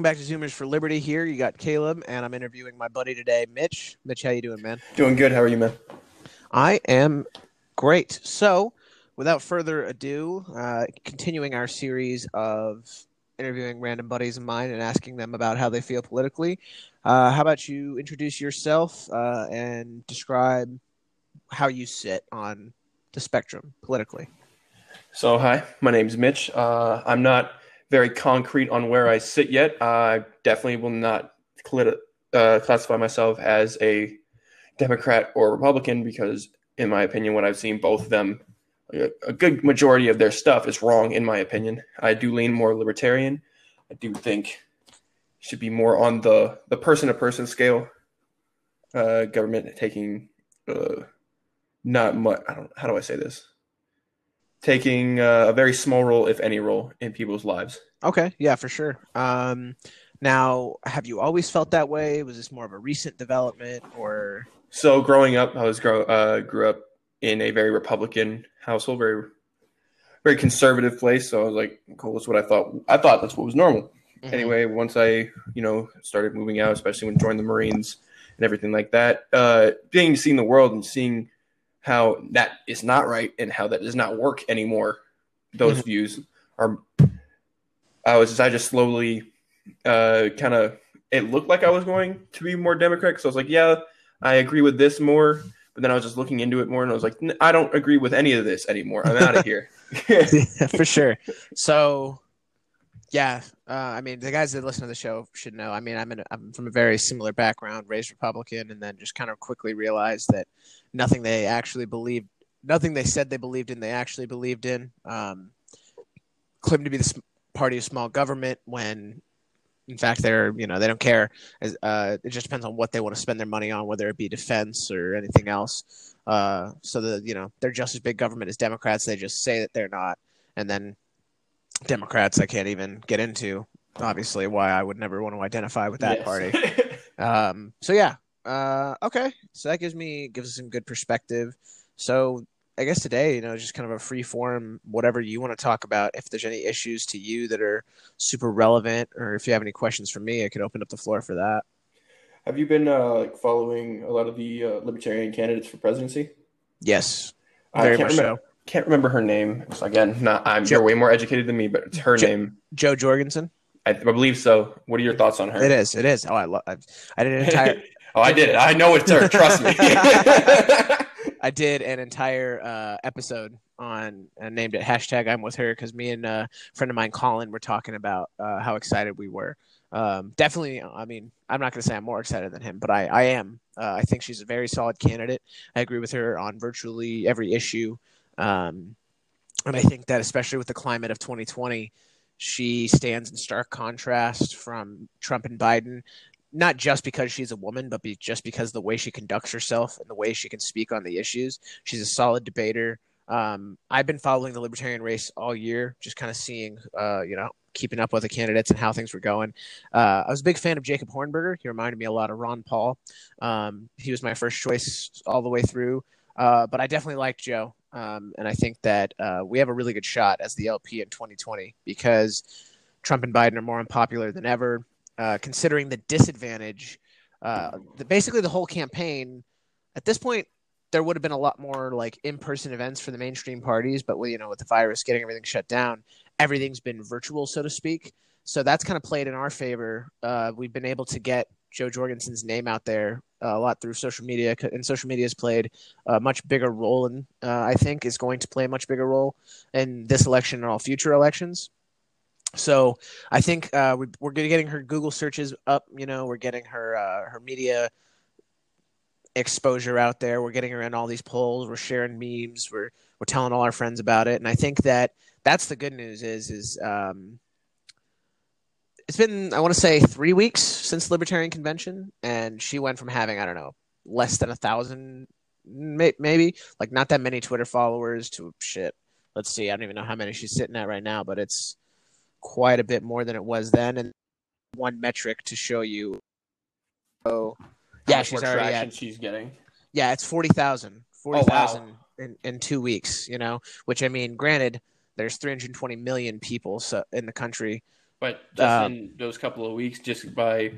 welcome back to Zoomers for Liberty. Here you got Caleb, and I'm interviewing my buddy today, Mitch. Mitch, how you doing, man? Doing good. How are you, man? I am great. So, without further ado, uh, continuing our series of interviewing random buddies of mine and asking them about how they feel politically. Uh, how about you introduce yourself uh, and describe how you sit on the spectrum politically? So, hi, my name's Mitch. Uh, I'm not very concrete on where I sit yet. I definitely will not uh, classify myself as a Democrat or Republican because, in my opinion, what I've seen, both of them, a good majority of their stuff is wrong, in my opinion. I do lean more libertarian. I do think should be more on the the person to person scale. Uh, government taking uh, not much. I don't. How do I say this? Taking uh, a very small role, if any role, in people's lives. Okay, yeah, for sure. Um, now, have you always felt that way? Was this more of a recent development, or? So, growing up, I was grow uh, grew up in a very Republican household, very very conservative place. So I was like, cool, that's what I thought. I thought that's what was normal. Mm-hmm. Anyway, once I, you know, started moving out, especially when I joined the Marines and everything like that, uh, being seeing the world and seeing how that is not right and how that does not work anymore. Those mm-hmm. views are. I was I just slowly, uh, kind of. It looked like I was going to be more Democrat, so I was like, yeah, I agree with this more. But then I was just looking into it more, and I was like, I don't agree with any of this anymore. I'm out of here. yeah, for sure. So yeah, uh, I mean, the guys that listen to the show should know. I mean, I'm in, I'm from a very similar background, raised Republican, and then just kind of quickly realized that nothing they actually believed, nothing they said they believed in, they actually believed in. Um, claimed to be the party of small government when, in fact, they're you know they don't care. Uh, it just depends on what they want to spend their money on, whether it be defense or anything else. Uh, so the you know they're just as big government as Democrats. They just say that they're not, and then Democrats I can't even get into. Obviously, why I would never want to identify with that yes. party. um, so yeah, uh, okay. So that gives me gives us some good perspective. So I guess today, you know, just kind of a free form, whatever you want to talk about. If there's any issues to you that are super relevant, or if you have any questions for me, I could open up the floor for that. Have you been uh, like following a lot of the uh, libertarian candidates for presidency? Yes, very much remember, so can't remember her name. So again, not I'm you're way more educated than me, but it's her name. Jo Jorgensen. I, I, believe so. What are your thoughts on her? It is. It is. Oh, I love. I, I did an entire. oh, I did it. I know it's her. Trust me. I did an entire uh, episode on and named it hashtag I'm with her because me and a friend of mine, Colin, were talking about uh, how excited we were. Um, definitely, I mean, I'm not going to say I'm more excited than him, but I, I am. Uh, I think she's a very solid candidate. I agree with her on virtually every issue. Um, and I think that especially with the climate of 2020, she stands in stark contrast from Trump and Biden, not just because she's a woman, but be, just because the way she conducts herself and the way she can speak on the issues. She's a solid debater. Um, I've been following the libertarian race all year, just kind of seeing, uh, you know, keeping up with the candidates and how things were going. Uh, I was a big fan of Jacob Hornberger. He reminded me a lot of Ron Paul. Um, he was my first choice all the way through. Uh, but I definitely liked Jo. Um, and I think that uh, we have a really good shot as the LP in 2020 because Trump and Biden are more unpopular than ever. Uh, considering the disadvantage, uh, the, basically the whole campaign at this point, there would have been a lot more like in-person events for the mainstream parties, but with, you know, with the virus getting everything shut down, everything's been virtual, so to speak. So that's kind of played in our favor. Uh, we've been able to get Jo Jorgensen's name out there uh, a lot through social media, and social media has played a much bigger role, and uh, I think is going to play a much bigger role in this election and all future elections. So I think uh, we, are getting her Google searches up. You know, we're getting her uh, her media exposure out there. We're getting her in all these polls. We're sharing memes. We're we're telling all our friends about it, and I think that that's the good news. Is is um, it's been I want to say three weeks since Libertarian Convention, and she went from having I don't know less than a thousand, maybe like not that many Twitter followers to shit. Let's see, I don't even know how many she's sitting at right now, but it's quite a bit more than it was then. And one metric to show you, oh, yeah, she's already at, she's getting. Yeah, it's forty thousand. Oh, forty thousand oh, wow. in in two weeks. You know, which I mean, granted, there's 320 million people so, in the country But just um, in those couple of weeks, just by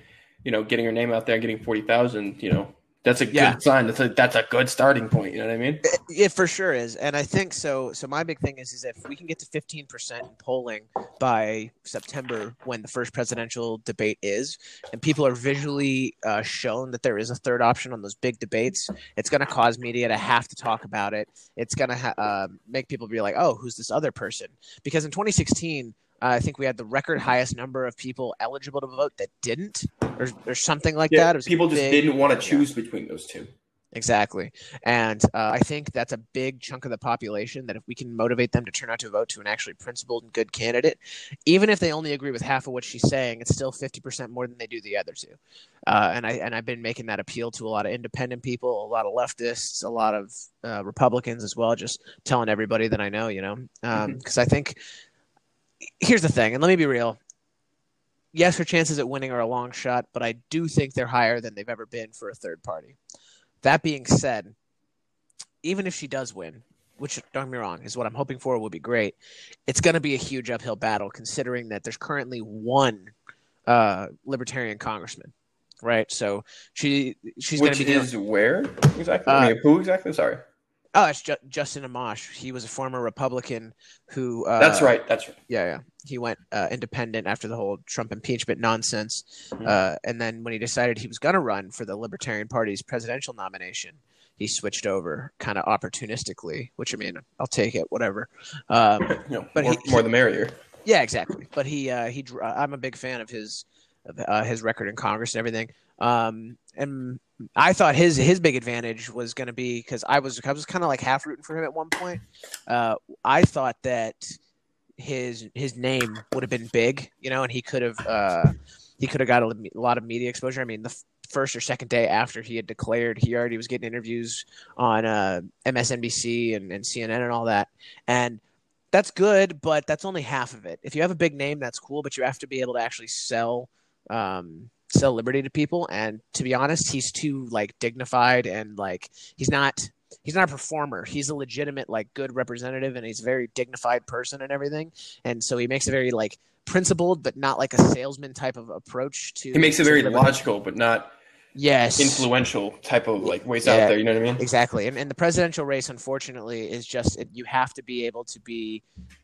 you know getting your name out there, and getting forty thousand, you know, that's a yeah. good sign. That's a that's a good starting point. You know what I mean? It, it, for sure is, and I think so. So my big thing is, is if we can get to fifteen percent in polling by September, when the first presidential debate is, and people are visually uh, shown that there is a third option on those big debates, it's going to cause media to have to talk about it. It's going to ha- uh, make people be like, "Oh, who's this other person?" Because in 2016, uh, I think we had the record highest number of people eligible to vote that didn't, or, or something like yeah, that. people just big, didn't want to choose yeah. between those two. Exactly. And uh, I think that's a big chunk of the population that if we can motivate them to turn out to vote to an actually principled and good candidate, even if they only agree with half of what she's saying, it's still 50% more than they do the other two. Uh, and, I, and I've been making that appeal to a lot of independent people, a lot of leftists, a lot of uh, Republicans as well, just telling everybody that I know, you know, because um, mm-hmm. I think here's the thing, and let me be real. Yes, her chances at winning are a long shot, but I do think they're higher than they've ever been for a third party. That being said, even if she does win, which don't get me wrong, is what I'm hoping for, will be great. It's going to be a huge uphill battle, considering that there's currently one uh, libertarian congressman, right? So she she's going to be is where exactly? Uh, I mean, who exactly? Sorry. Oh, it's Ju- Justin Amash. He was a former Republican who. Uh, that's right. That's right. Yeah, yeah. He went uh, independent after the whole Trump impeachment nonsense, mm-hmm. uh, and then when he decided he was going to run for the Libertarian Party's presidential nomination, he switched over kind of opportunistically. Which I mean, I'll take it, whatever. Um, but more, he, more the merrier. Yeah, exactly. But he uh, he. I'm a big fan of his uh, his record in Congress and everything. Um, and I thought his his big advantage was going to be because I was I was kind of like half rooting for him at one point. Uh, I thought that his his name would have been big, you know, and he could have uh, he could have got a, lot of media exposure. I mean, the f- first or second day after he had declared, he already was getting interviews on uh, MSNBC and, and CNN and all that, and that's good, but that's only half of it. If you have a big name, that's cool, but you have to be able to actually sell. Um, sell liberty to people. And to be honest he's too like dignified and like he's not he's not a performer. He's a legitimate like good representative and he's a very dignified person and everything. And so he makes a very like principled but not like a salesman type of approach to he makes it very logical but not yes influential type of like ways yeah, out there you know what i mean exactly and, and the presidential race unfortunately is just it, you have to be able to be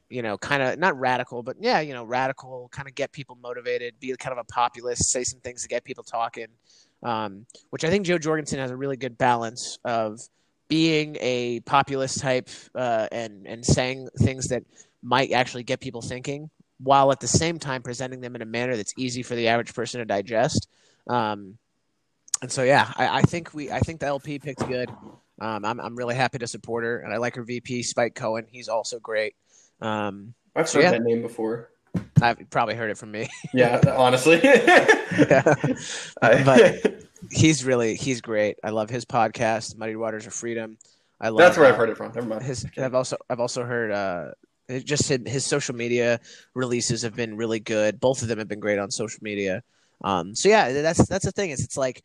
you know, kind of not radical, but yeah, you know, radical, kind of get people motivated, be kind of a populist, say some things to get people talking. Um, which I think Jo Jorgensen has a really good balance of being a populist type uh, and and saying things that might actually get people thinking, while at the same time presenting them in a manner that's easy for the average person to digest. Um, and so, yeah, I, I, think we, I think the LP picked good. Um, I'm, I'm really happy to support her, and I like her VP, Spike Cohen. He's also great. Um, I've heard yeah. that name before. I've probably heard it from me. yeah, honestly. yeah. But he's really he's great. I love his podcast, Muddy Waters of Freedom. I love That's where uh, I've heard it from. Never mind. His I've also I've also heard uh just his, his, social media releases have been really good. Both of them have been great on social media. Um so yeah, that's that's the thing. Is it's like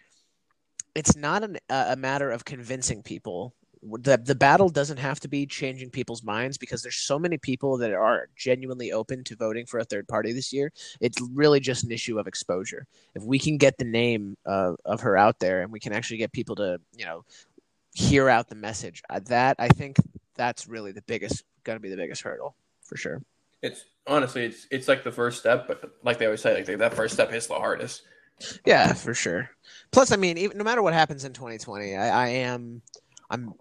it's not an, a matter of convincing people the the battle doesn't have to be changing people's minds because there's so many people that are genuinely open to voting for a third party this year. It's really just an issue of exposure. If we can get the name of, of her out there and we can actually get people to you know hear out the message, uh, that I think that's really the biggest going to be the biggest hurdle for sure. It's honestly it's it's like the first step, but like they always say, like that first step is the hardest. Yeah, for sure. Plus, I mean, even no matter what happens in 2020, I, I am I'm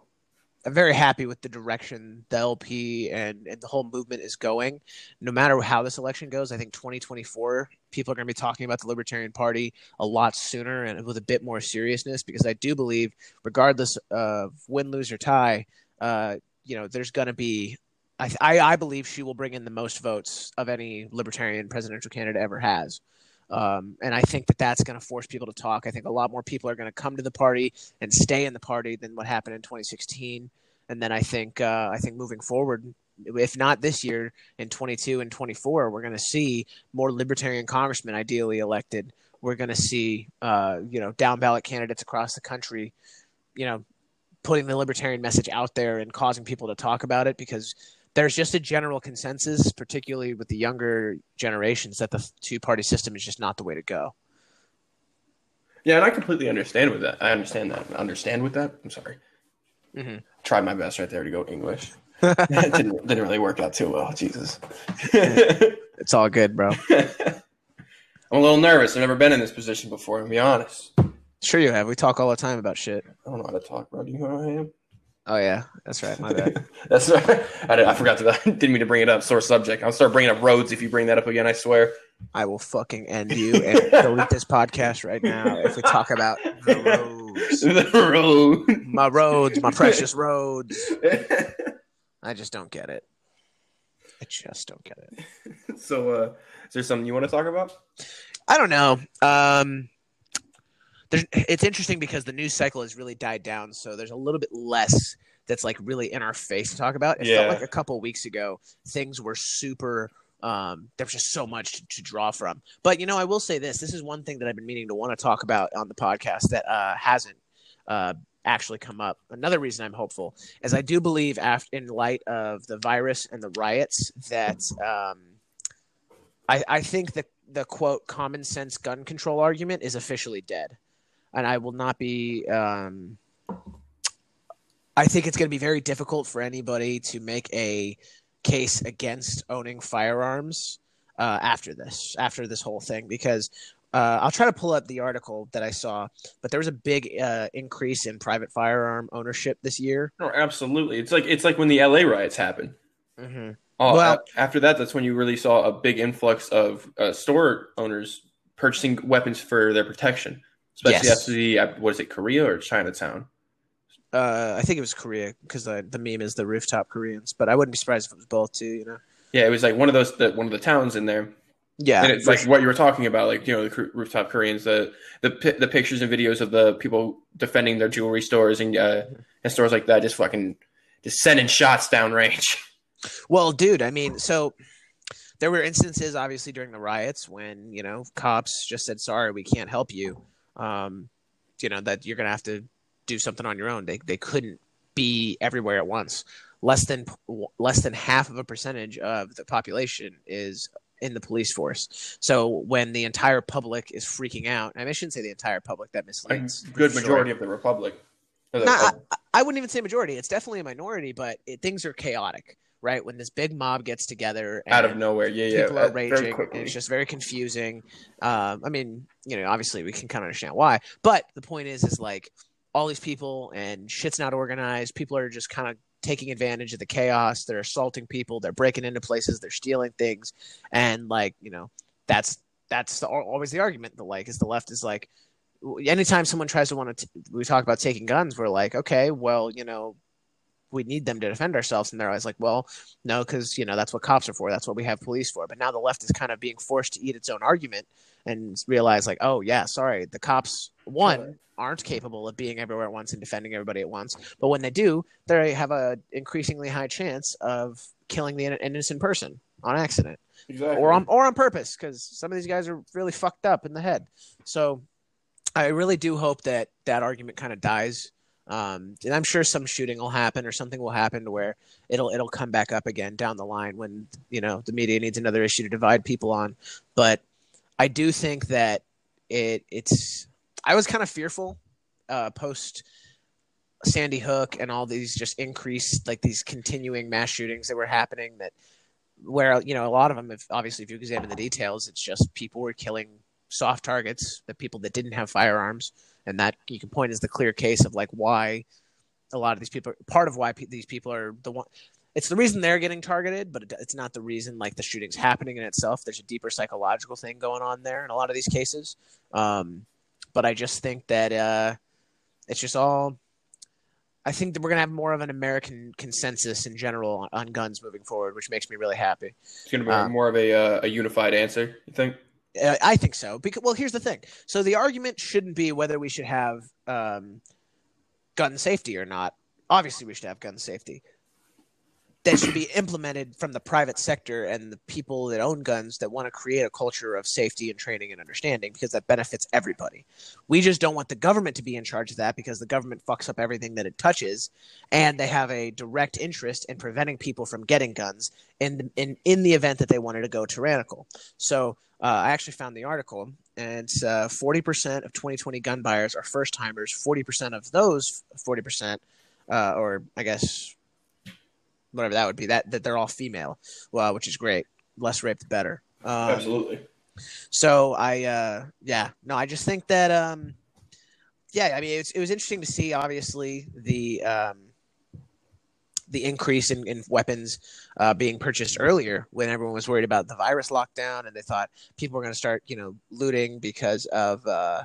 I'm very happy with the direction the LP and, and the whole movement is going. No matter how this election goes, I think 2024 people are going to be talking about the Libertarian Party a lot sooner and with a bit more seriousness because I do believe, regardless of win, lose, or tie, uh, you know, there's going to be. I, I, I believe she will bring in the most votes of any Libertarian presidential candidate ever has. Um, and I think that that's going to force people to talk. I think a lot more people are going to come to the party and stay in the party than what happened in 2016. And then I think uh, I think moving forward, if not this year, in 22 and 24, we're going to see more libertarian congressmen ideally elected. We're going to see uh, you know down ballot candidates across the country, you know, putting the libertarian message out there and causing people to talk about it because there's just a general consensus, particularly with the younger generations, that the two party system is just not the way to go. Yeah, and I completely understand with that. I understand that. Understand with that. I'm sorry. Mm-hmm. Tried my best right there to go English. it didn't, didn't really work out too well. Jesus. it's all good, bro. I'm a little nervous. I've never been in this position before, to be honest. Sure, you have. We talk all the time about shit. I don't know how to talk, bro. Do you know who I am? Oh yeah, that's right. My bad. that's right. I, I forgot to. I didn't mean to bring it up. Sore subject. I'll start bringing up roads if you bring that up again. I swear. I will fucking end you and delete this podcast right now if we talk about the roads. the road. My roads, my precious roads. I just don't get it. I just don't get it. So, uh, is there something you want to talk about? I don't know. Um, there's, it's interesting because the news cycle has really died down, so there's a little bit less that's like really in our face to talk about. It Yeah. felt like a couple weeks ago things were super. Um, there was just so much to, to draw from. But you know, I will say this: this is one thing that I've been meaning to want to talk about on the podcast that uh, hasn't uh, actually come up. Another reason I'm hopeful is I do believe, after in light of the virus and the riots, that um, I, I think the the quote common sense gun control argument is officially dead, and I will not be. Um, I think it's going to be very difficult for anybody to make a case against owning firearms uh, after this, after this whole thing, because uh, I'll try to pull up the article that I saw, but there was a big uh, increase in private firearm ownership this year. No, absolutely. It's like it's like when the LA riots happened. Mm-hmm. Uh, Well- after that, that's when you really saw a big influx of uh, store owners purchasing weapons for their protection, especially Yes. after the uh, what is it, Korea or Chinatown? Uh, I think it was Korea because the the meme is the rooftop Koreans, but I wouldn't be surprised if it was both too. You know? Yeah, it was like one of those the, one of the towns in there, Yeah, and it's like what you were talking about, like you know the rooftop Koreans, the the the pictures and videos of the people defending their jewelry stores and uh, and stores like that, just fucking just sending shots downrange. Well, dude, I mean, so there were instances, obviously, during the riots when you know cops just said, "Sorry, we can't help you." Um, you know that you're gonna have to do something on your own. They they couldn't be everywhere at once. Less than less than half of a percentage of the population is in the police force. So when the entire public is freaking out, I, mean, I shouldn't say the entire public. That A misleads. good for sure. majority of the republic. I, I wouldn't even say majority. It's definitely a minority, but it, things are chaotic, right? When this big mob gets together, and out of nowhere, yeah, yeah, people uh, are very raging, and it's just very confusing. Um, I mean, you know, obviously we can kind of understand why, but the point is, is like all these people and shit's not organized. People are just kind of taking advantage of the chaos. They're assaulting people. They're breaking into places. They're stealing things, and like you know, that's that's the, always the argument. The like is the left is like anytime someone tries to want to, we talk about taking guns, we're like, okay, well, you know, we need them to defend ourselves. And they're always like, well, no, because, you know, that's what cops are for. That's what we have police for. But now the left is kind of being forced to eat its own argument and realize, like, oh, yeah, sorry, the cops, one, aren't capable of being everywhere at once and defending everybody at once. But when they do, they have a increasingly high chance of killing the innocent person on accident exactly. or on or on purpose because some of these guys are really fucked up in the head. So I really do hope that that argument kind of dies. Um, and I'm sure some shooting will happen or something will happen to where it'll it'll come back up again down the line when you know the media needs another issue to divide people on. But I do think that it it's I was kind of fearful uh, post Sandy Hook and all these just increased like these continuing mass shootings that were happening that where you know a lot of them if obviously if you examine the details it's just people were killing soft targets the people that didn't have firearms and that you can point as the clear case of like why a lot of these people part of why pe- these people are the one it's the reason they're getting targeted but it, it's not the reason like the shootings happening in itself there's a deeper psychological thing going on there in a lot of these cases um, but i just think that uh, it's just all I think that we're gonna have more of an American consensus in general on, on guns moving forward, which makes me really happy. It's going to be Um, more of a uh, a unified answer. You think? Uh, I think so. Because well, here's the thing. So the argument shouldn't be whether we should have um, gun safety or not. Obviously, we should have gun safety. That should be implemented from the private sector and the people that own guns that want to create a culture of safety and training and understanding because that benefits everybody. We just don't want the government to be in charge of that because the government fucks up everything that it touches and they have a direct interest in preventing people from getting guns in in in the event that they wanted to go tyrannical. So uh, I actually found the article, and it's uh, 40% of 2020 gun buyers are first timers. 40% of those 40%, uh, or I guess whatever that would be, that that they're all female, well, which is great. Less rape, the better. Um, Absolutely. So I, uh, yeah, no, I just think that, um, yeah, I mean, it was interesting to see, obviously, the um, the increase in, in weapons uh, being purchased earlier when everyone was worried about the virus lockdown and they thought people were going to start, you know, looting because of uh,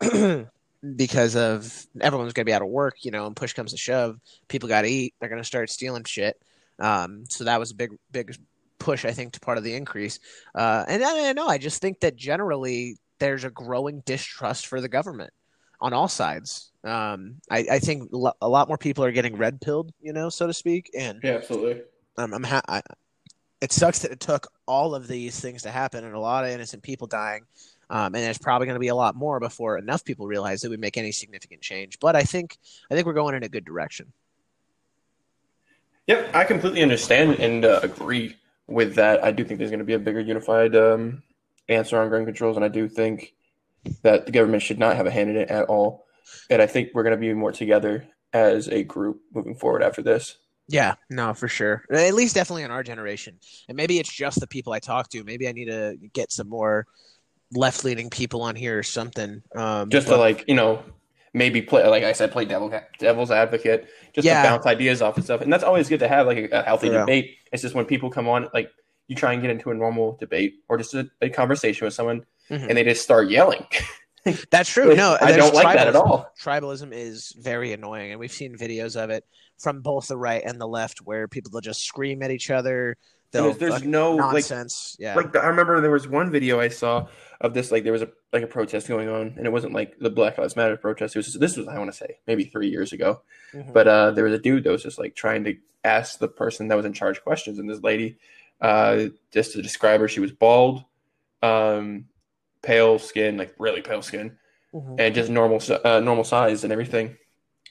because of everyone's going to be out of work, you know, and push comes to shove, people got to eat. They're going to start stealing shit. Um, so that was a big, big push, I think, to part of the increase. Uh, and I, I know, I just think that generally there's a growing distrust for the government on all sides. Um, I, I, think a lot more people are getting red pilled, you know, so to speak. And yeah, absolutely. Um, I'm ha- I, it sucks that it took all of these things to happen and a lot of innocent people dying. Um, and there's probably going to be a lot more before enough people realize that we make any significant change. But I think I think we're going in a good direction. Yep, I completely understand and uh, agree with that. I do think there's going to be a bigger unified um, answer on gun controls, and I do think that the government should not have a hand in it at all. And I think we're going to be more together as a group moving forward after this. Yeah, no, for sure. At least definitely in our generation. And maybe it's just the people I talk to. Maybe I need to get some more left leaning people on here or something. Um, just but, to like you know maybe play like I said, play devil devil's advocate, just yeah. to bounce ideas off and stuff. And that's always good to have like a, a healthy yeah. debate. It's just when people come on, like you try and get into a normal debate or just a, a conversation with someone, mm-hmm. and they just start yelling. That's true. No, I don't like that at all. Tribalism is very annoying, and we've seen videos of it from both the right and the left, where people will just scream at each other. There's, there's no nonsense. Like, yeah, like I remember there was one video I saw of this like there was a like a protest going on and it wasn't like the black lives matter protest it was just, this was i want to say maybe three years ago mm-hmm. but uh there was a dude that was just like trying to ask the person that was in charge questions and this lady uh just to describe her she was bald um pale skin like really pale skin mm-hmm. and just normal uh, normal size and everything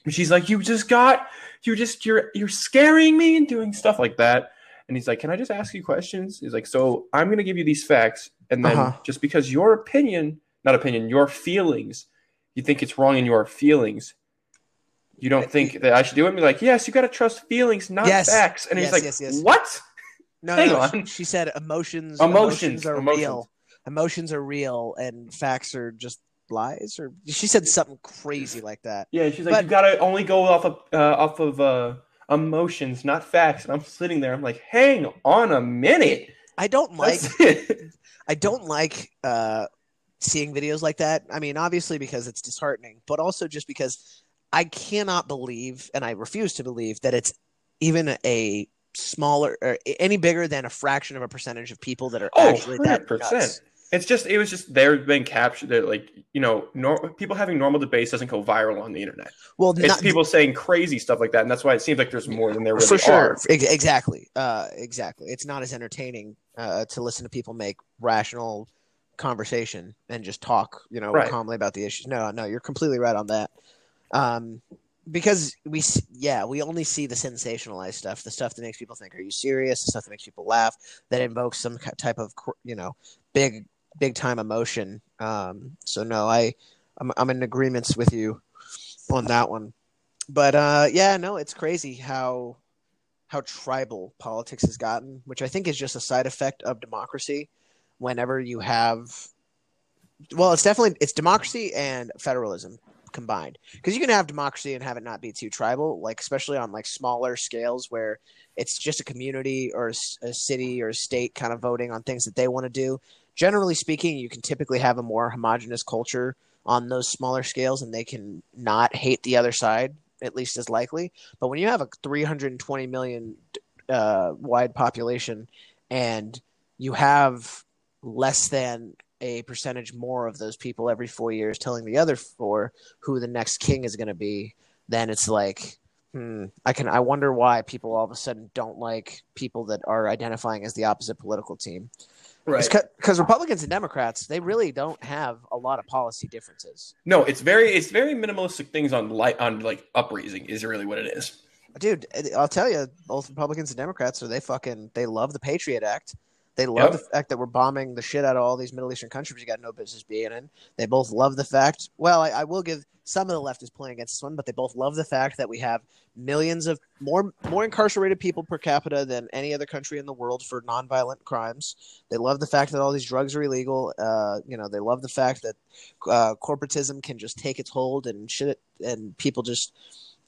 and she's like you just got you just you're you're scaring me and doing stuff like that and he's like, "Can I just ask you questions?" He's like, "So I'm going to give you these facts, and then uh-huh. just because your opinion, not opinion, your feelings, you think it's wrong in your feelings, you don't think that I should do it." And be like, "Yes, you got to trust feelings, not yes. facts." And yes, he's like, yes, yes. "What?" No, Hang no, on. She, she said emotions. Emotions, emotions are emotions. real. Emotions are real, and facts are just lies. Or she said something crazy like that. Yeah, she's like, but, "You got to only go off of uh, off of." Uh, emotions, not facts. And I'm sitting there, I'm like, hang on a minute. I don't like I don't like uh seeing videos like that. I mean, obviously because it's disheartening, but also just because I cannot believe and I refuse to believe that it's even a smaller or any bigger than a fraction of a percentage of people that are oh, actually 100%. that nuts. It's just it was just they're being captured. That like you know, nor, people having normal debates doesn't go viral on the internet. Well, it's not, people saying crazy stuff like that, and that's why it seems like there's more than there really for sure. Are. Exactly, uh, exactly. It's not as entertaining uh, to listen to people make rational conversation and just talk, you know, right. calmly about the issues. No, no, you're completely right on that. Um, because we yeah we only see the sensationalized stuff the stuff that makes people think are you serious the stuff that makes people laugh that invokes some type of you know big big time emotion. Um, so no, I I'm, I'm in agreements with you on that one. But uh, yeah, no, it's crazy how how tribal politics has gotten, which I think is just a side effect of democracy. Whenever you have, well, it's definitely it's democracy and federalism combined because you can have democracy and have it not be too tribal like especially on like smaller scales where it's just a community or a, a city or a state kind of voting on things that they want to do generally speaking, you can typically have a more homogenous culture on those smaller scales, and they can not hate the other side at least as likely. But when you have a 320 million uh, wide population, and you have less than a percentage more of those people every four years telling the other four who the next king is going to be, then it's like, Hmm. I can. I wonder why people all of a sudden don't like people that are identifying as the opposite political team. Right. Because Republicans and Democrats, they really don't have a lot of policy differences. No, it's very it's very minimalistic things on light on like upraising is really what it is. Dude, I'll tell you, both Republicans and Democrats are they fucking they love the Patriot Act. They love yep. the fact that we're bombing the shit out of all these Middle Eastern countries you got no business being in. They both love the fact. Well, I, I will give some of the left is playing against this one, but they both love the fact that we have millions of more more incarcerated people per capita than any other country in the world for nonviolent crimes. They love the fact that all these drugs are illegal. Uh, you know, they love the fact that uh, corporatism can just take its hold and shit, and people just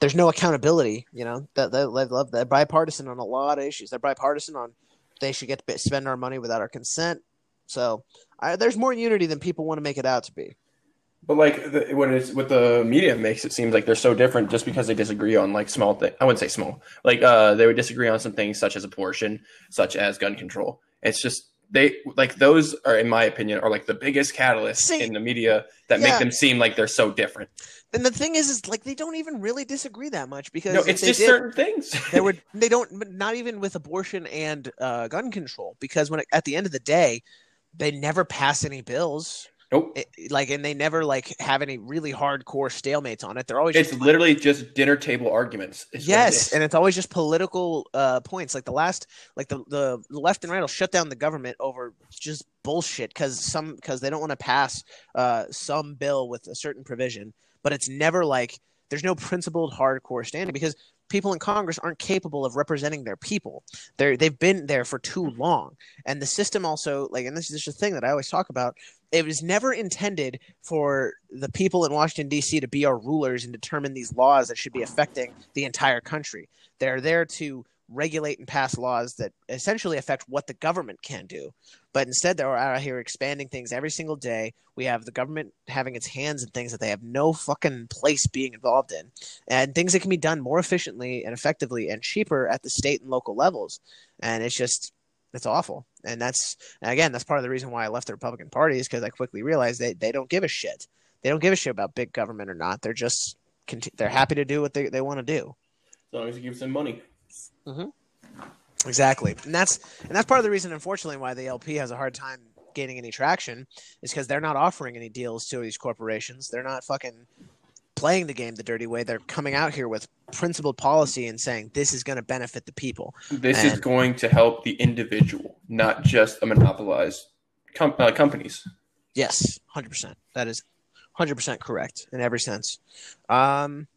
there's no accountability. You know, that they, they love they're bipartisan on a lot of issues. They're bipartisan on they should get to spend our money without our consent. So I, there's more unity than people want to make it out to be. But like the, it's what the media makes it seems like they're so different just because they disagree on like small things. I wouldn't say small. Like uh, they would disagree on some things such as abortion, such as gun control. It's just they like those are, in my opinion, are like the biggest catalysts See, in the media that yeah. make them seem like they're so different. And the thing is, is like they don't even really disagree that much because no, it's just did, certain things. they were they don't not even with abortion and uh, gun control because when it, at the end of the day, they never pass any bills. Nope. It, like, and they never like have any really hardcore stalemates on it. They're always it's literally just dinner table arguments. Yes, and it's always just political uh, points. Like the last, like the, the left and right will shut down the government over just bullshit because some because they don't want to pass uh, some bill with a certain provision, but it's never like there's no principled hardcore standing because people in Congress aren't capable of representing their people. They're they've been there for too long, and the system also like, and this is just a thing that I always talk about. It was never intended for the people in Washington D.C. to be our rulers and determine these laws that should be affecting the entire country. They're there to regulate and pass laws that essentially affect what the government can do. But instead, they're out here expanding things every single day. We have the government having its hands in things that they have no fucking place being involved in, and things that can be done more efficiently and effectively and cheaper at the state and local levels. And it's just, it's awful. And that's, and again, that's part of the reason why I left the Republican Party is because I quickly realized they, they don't give a shit. They don't give a shit about big government or not. They're just, they're happy to do what they, they want to do. As long as it gives them money. Mm-hmm. Exactly, and that's and that's part of the reason, unfortunately, why the LP has a hard time gaining any traction is because they're not offering any deals to these corporations. They're not fucking playing the game the dirty way. They're coming out here with principled policy and saying this is going to benefit the people. This and, is going to help the individual, not just a monopolized com- uh, companies. Yes, hundred percent. That is hundred percent correct in every sense. Um,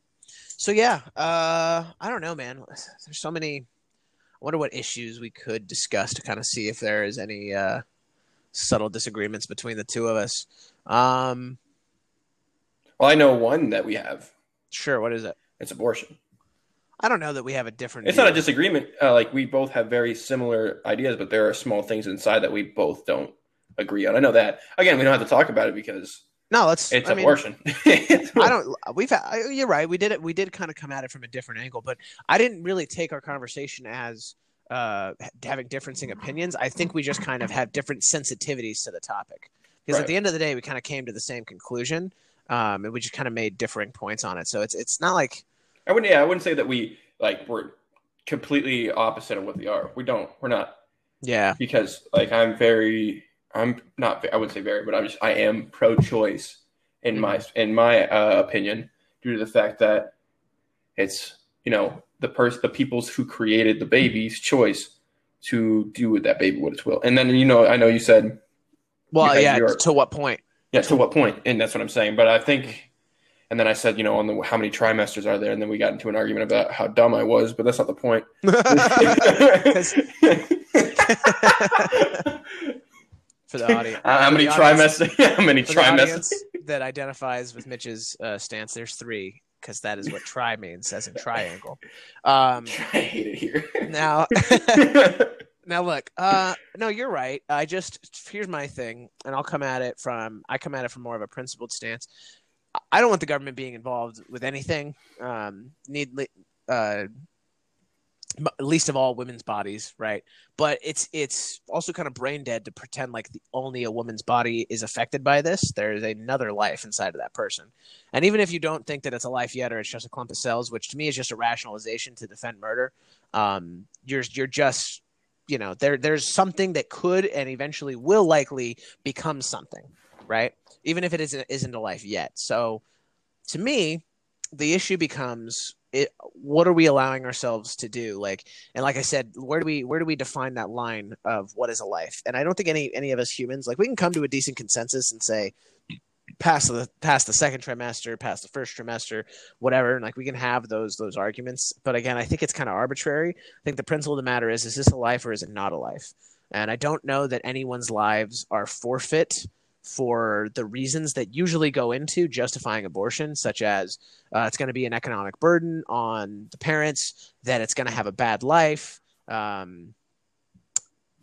so yeah, uh, I don't know, man. There's so many. I wonder what issues we could discuss to kind of see if there is any uh, subtle disagreements between the two of us. Um, well, I know one that we have. Sure. What is it? It's abortion. I don't know that we have a different. It's view. not a disagreement. Uh, like we both have very similar ideas, but there are small things inside that we both don't agree on. I know that. Again, we don't have to talk about it because no, let's. It's I abortion. I don't. We've. Had, you're right. We did it. We did kind of come at it from a different angle, but I didn't really take our conversation as uh, having differencing opinions. I think we just kind of have different sensitivities to the topic. Because right. at the end of the day, we kind of came to the same conclusion, um, and we just kind of made differing points on it. So it's it's not like I wouldn't. Yeah, I wouldn't say that we like we're completely opposite of what they are. We don't. We're not. Yeah. Because like I'm very I'm not. I wouldn't say very, but I'm just. I am pro-choice in mm-hmm. my in my uh, opinion, due to the fact that it's you know the person, the people's who created the baby's choice to do with that baby what its will. And then you know, I know you said. Well, yeah. To what point? Yeah, to what point? And that's what I'm saying. But I think. And then I said, you know, on the how many trimesters are there? And then we got into an argument about how dumb I was, but that's not the point. for the audience. How many trimesters? how many trimesters that identifies with Mitch's uh, stance? There's three because that is what tri means, as in triangle. Um, I hate it here. Now, now look. Uh, no, you're right. I just here's my thing, and I'll come at it from I come at it from more of a principled stance. I don't want the government being involved with anything. Um, need uh, least of all women's bodies, right? But it's it's also kind of brain dead to pretend like the, only a woman's body is affected by this. There's another life inside of that person, and even if you don't think that it's a life yet, or it's just a clump of cells, which to me is just a rationalization to defend murder, um, you're you're just you know there there's something that could and eventually will likely become something, right? Even if it isn't isn't a life yet. So, to me, the issue becomes it, what are we allowing ourselves to do? Like and like i said where do we where do we define that line of what is a life? And i don't think any any of us humans like we can come to a decent consensus and say past the past the second trimester past the first trimester whatever and like we can have those those arguments. But again i think it's kind of arbitrary. I think the principle of the matter is is this a life or is it not a life? And i don't know that anyone's lives are forfeit for the reasons that usually go into justifying abortion, such as uh, it's going to be an economic burden on the parents, that it's going to have a bad life. Um,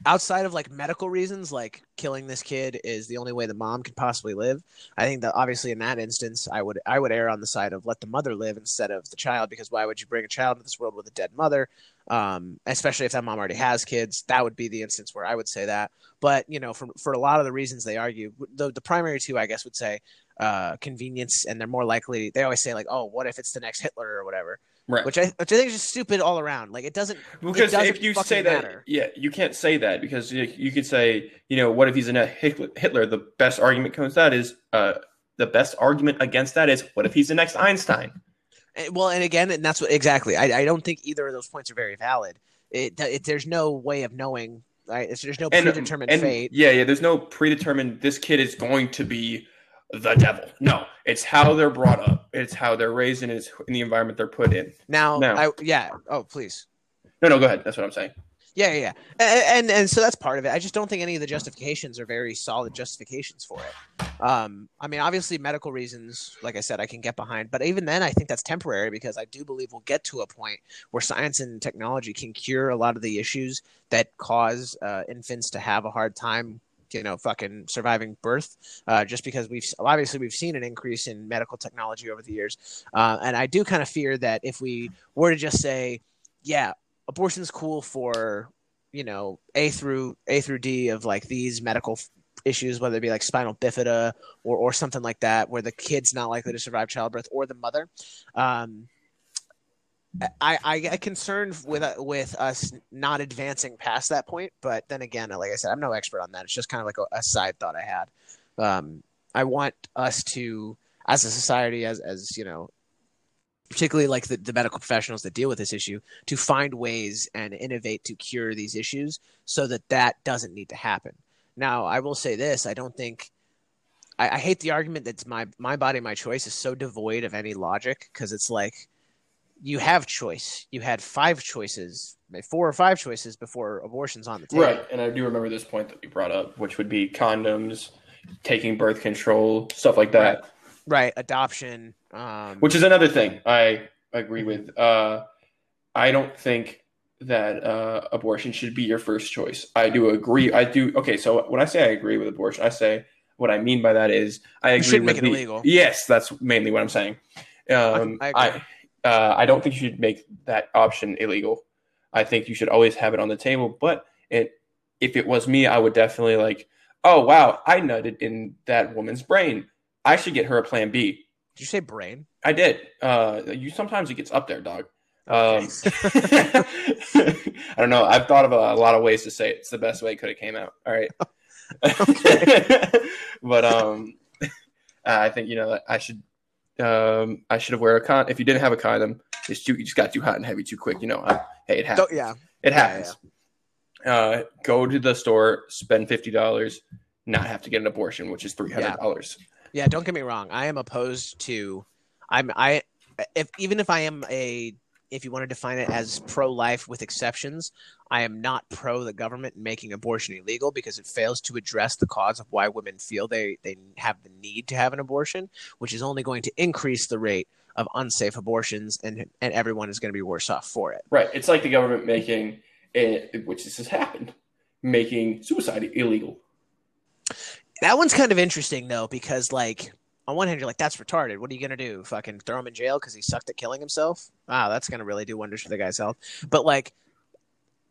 outside of like medical reasons, like killing this kid is the only way the mom can possibly live. I think that obviously in that instance, I would I would err on the side of let the mother live instead of the child because why would you bring a child into this world with a dead mother? Um, especially if that mom already has kids, that would be the instance where I would say that. But you know, for for a lot of the reasons they argue, the the primary two I guess would say uh, convenience, and they're more likely. They always say like, oh, what if it's the next Hitler or whatever. Right. Which I, which I think is just stupid all around. Like it doesn't because it doesn't if you say that, matter. yeah, you can't say that because you, you could say, you know, what if he's a Hitler? Hitler? The best argument comes that is, uh, the best argument against that is, what if he's the next Einstein? And- well, and again, and that's what exactly. I, I don't think either of those points are very valid. It, it there's no way of knowing. Right? It's, there's no And, predetermined and fate. yeah, yeah, there's no predetermined. This kid is going to be the devil. No, it's how they're brought up. It's how they're raised, and it's in the environment they're put in. Now, No. I yeah. Oh, please. No, no, go ahead. That's what I'm saying. Yeah, yeah, yeah. And, and and so that's part of it. I just don't think any of the justifications are very solid justifications for it. Um, I mean, obviously, medical reasons, like I said, I can get behind, but even then, I think that's temporary because I do believe we'll get to a point where science and technology can cure a lot of the issues that cause uh, infants to have a hard time. You know, fucking surviving birth, uh, just because we've obviously we've seen an increase in medical technology over the years, uh, and I do kind of fear that if we were to just say, yeah, abortion's cool for you know a through a through d of like these medical f- issues whether it be like spinal bifida or or something like that where the kid's not likely to survive childbirth or the mother um I, I get concerned with uh, with us not advancing past that point, but then again, like I said, I'm no expert on that. It's just kind of like a, a side thought I had. Um, I want us to, as a society, as as you know, particularly like the, the medical professionals that deal with this issue to find ways and innovate to cure these issues so that that doesn't need to happen now i will say this i don't think i, I hate the argument that my my body my choice is so devoid of any logic because it's like you have choice you had five choices four or five choices before abortion's on the table Right, and I do remember this point that you brought up, which would be condoms, taking birth control, stuff like that. right adoption um Which is another thing I agree with. Uh, I don't think that uh, abortion should be your first choice. I do agree. I do. Okay, so when I say I agree with abortion, I say what I mean by that is I agree shouldn't with make it the- illegal. Yes, that's mainly what I'm saying. Um, I I agree. Uh, I don't think you should make that option illegal. I think you should always have it on the table. But it, if it was me, I would definitely like, oh wow, I nutted in that woman's brain. I should get her a plan B. did you say brain I did. Uh, you sometimes it gets up there, dog. Um, I don't know. I've thought of a, a lot of ways to say it. It's the best way it could have came out. All right. but um, I think you know I should um I should have wear a con. If you didn't have a condom, it's too, you just got too hot and heavy too quick. You know. Uh, hey, it happens. Yeah It Yeah, happens. Uh, go to the store, spend fifty dollars, not have to get an abortion, which is three hundred dollars. Yeah, don't get me wrong. I am opposed to. I'm I if even if I am a if you want to define it as pro life with exceptions, I am not pro the government making abortion illegal because it fails to address the cause of why women feel they they have the need to have an abortion, which is only going to increase the rate of unsafe abortions and and everyone is going to be worse off for it. Right. It's like the government making it, which this has happened, making suicide illegal. That one's kind of interesting though because like on one hand you're like that's retarded. What are you gonna do? Fucking throw him in jail because he sucked at killing himself? Wow, that's gonna really do wonders for the guy's health. But like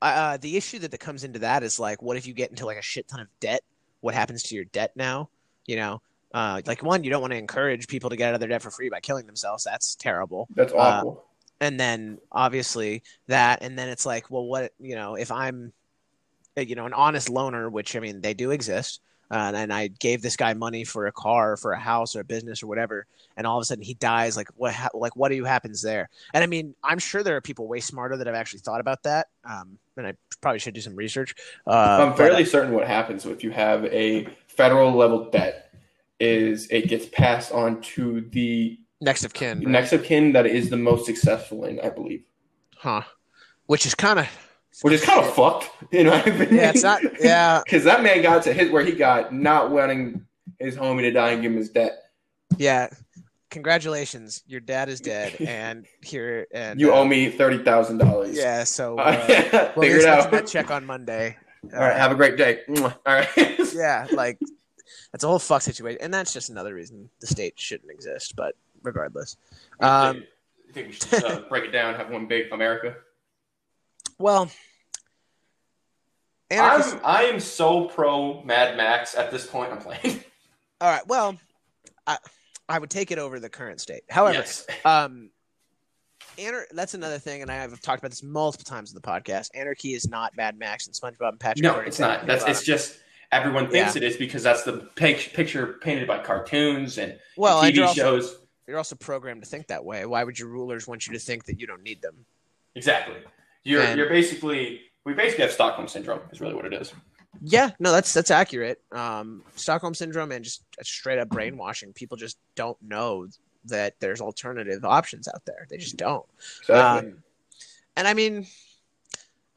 uh, the issue that, that comes into that is like, what if you get into like a shit ton of debt? What happens to your debt now? You know, uh, like one, you don't want to encourage people to get out of their debt for free by killing themselves. That's terrible. That's awful. Uh, and then obviously that, and then it's like, well, what you know, if I'm, uh, you know, an honest loaner, which I mean they do exist, uh, and I gave this guy money for a car, for a house, or a business, or whatever, and all of a sudden he dies. Like what? Ha- like what do you happens there? And I mean, I'm sure there are people way smarter that have actually thought about that. Um, and I probably should do some research. Uh, I'm fairly but, certain what happens if you have a federal level debt is it gets passed on to the next of kin. Right? next of kin that is the most successful in, I believe. Huh. Which is kind of which is kind of fucked, in my opinion. Yeah, it's not. Yeah, because that man got to hit where he got not wanting his homie to die and give him his debt. Yeah, congratulations, your dad is dead, and here and you uh, owe me thirty thousand dollars. Yeah, so Uh, uh, we'll figure it out. that check on Monday. All right, Uh, have a great day. All right. yeah, like that's a whole fuck situation, and that's just another reason the state shouldn't exist. But regardless, um, I think we should uh, break it down. Have one big America. Well, anarchist- I'm I am so pro Mad Max at this point. I'm playing. all right. Well, I I would take it over the current state. However, yes. um anar- that's another thing and i've talked about this multiple times in the podcast anarchy is not mad max and spongebob and patrick No, it's not. That's it's just everyone thinks it is because that's the pic- picture painted by cartoons and well and TV you're also, shows. you're also programmed to think that way why would your rulers want you to think that you don't need them Exactly. You're And- you're basically we basically have Stockholm syndrome. Is really what it is. yeah no that's that's accurate um stockholm syndrome and just straight up brainwashing people just don't know that there's alternative options out there they just don't Exactly. Um, and I mean,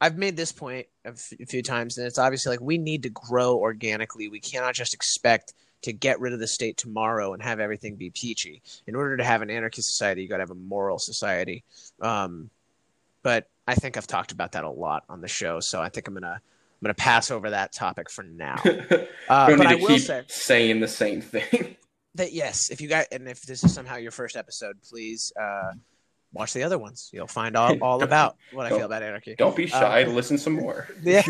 I've made this point a f- a few times, and it's obviously like we need to grow organically. We cannot just expect to get rid of the state tomorrow and have everything be peachy. In order to have an anarchist society, you got to have a moral society. Um, but I think I've talked about that a lot on the show, so I think I'm gonna I'm gonna pass over that topic for now. Uh, but I will say saying the same thing. that yes, if you got and if this is somehow your first episode, please uh, watch the other ones. You'll find all, all about what I feel about anarchy. Don't be shy. Uh, listen some more. Yeah.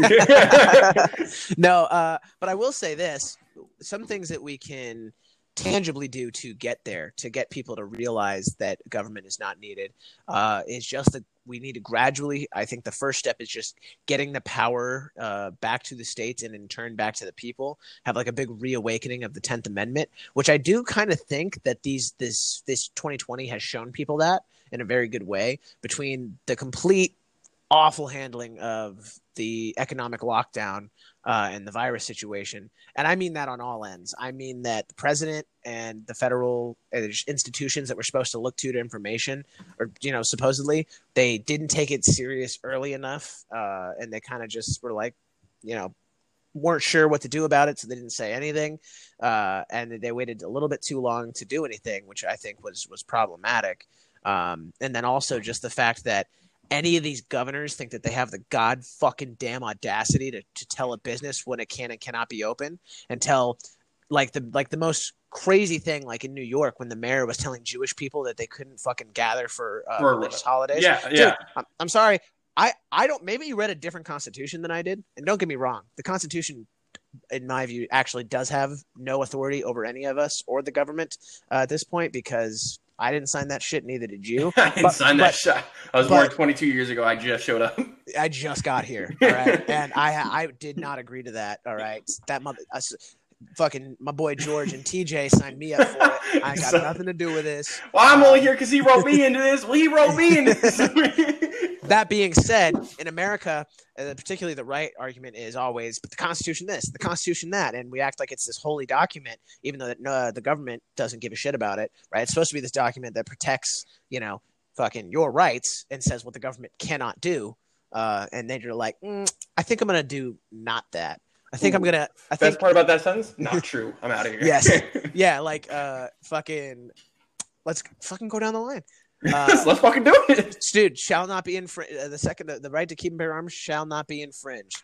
no, uh, but I will say this: some things that we can tangibly do to get there, to get people to realize that government is not needed, uh, is just that we need to gradually. I think the first step is just getting the power uh, back to the states and in turn back to the people. Have like a big reawakening of the Tenth Amendment, which I do kind of think that these this this 2020 has shown people that in a very good way between the complete awful handling of the economic lockdown uh, and the virus situation. And I mean that on all ends. I mean that the president and the federal uh, institutions that we're supposed to look to to information, or, you know, supposedly, they didn't take it serious early enough. Uh, and they kind of just were like, you know, weren't sure what to do about it, so they didn't say anything. Uh, and they waited a little bit too long to do anything, which I think was was problematic. Um, and then also just the fact that any of these governors think that they have the god fucking damn audacity to, to tell a business when it can and cannot be open and tell like the like the most crazy thing like in New York when the mayor was telling Jewish people that they couldn't fucking gather for, uh, For- religious holidays. Yeah, Dude, yeah. I'm, I'm sorry. I, I don't maybe you read a different constitution than I did. And don't get me wrong, the constitution in my view actually does have no authority over any of us or the government uh, at this point because I didn't sign that shit neither did you. I didn't But- sign that shot. I was but- born 22 years ago. I just showed up. I just got here, all right, and I I did not agree to that. All right, that mother, uh, us, fucking my boy George and TJ signed me up for it. I got So- nothing to do with this. Well, I'm only here because he wrote me into this. Well, he wrote me into this. That being said, in America, uh, particularly the right argument is always, but the Constitution this, the Constitution that, and we act like it's this holy document, even though that, uh, the government doesn't give a shit about it, right? It's supposed to be this document that protects, you know, fucking your rights and says what the government cannot do. Uh, and then you're like, mm, I think I'm gonna do not that. I think I'm gonna. I think Best part about that sentence? Not true. I'm out of here. Yes. yeah, like uh, fucking. Let's fucking go down the line. Uh, Let's fucking do it. dude shall not be infringed uh, the second the right to keep and bear arms shall not be infringed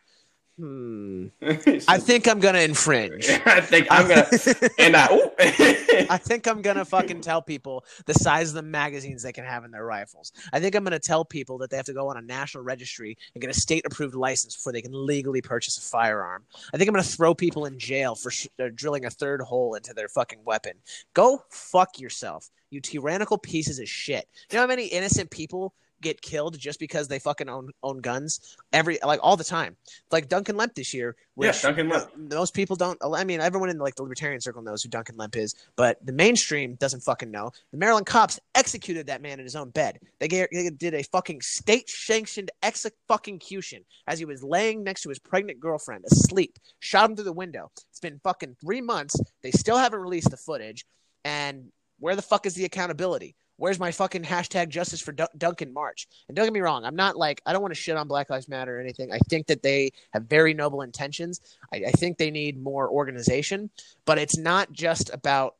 Hmm. I think I'm gonna infringe. I think I'm gonna and I. I think I'm gonna fucking tell people the size of the magazines they can have in their rifles. I think I'm gonna tell people that they have to go on a national registry and get a state-approved license before they can legally purchase a firearm. I think I'm gonna throw people in jail for sh- uh, drilling a third hole into their fucking weapon. Go fuck yourself, you tyrannical pieces of shit. You know how many innocent people get killed just because they fucking own own guns every like all the time. Like Duncan Lemp this year, yeah, Duncan Lemp. most people don't i mean everyone in like the libertarian circle knows who duncan lemp is but the mainstream doesn't fucking know. The maryland cops executed that man in his own bed. They, they did a fucking state sanctioned ex fucking cution as he was laying next to his pregnant girlfriend asleep shot him through the window. It's been fucking three months. They still haven't released the footage. And where the fuck is the accountability Where's my fucking hashtag justice for Dun- Duncan March? And don't get me wrong, I'm not like I don't want to shit on Black Lives Matter or anything. I think that they have very noble intentions. I, I think they need more organization, but it's not just about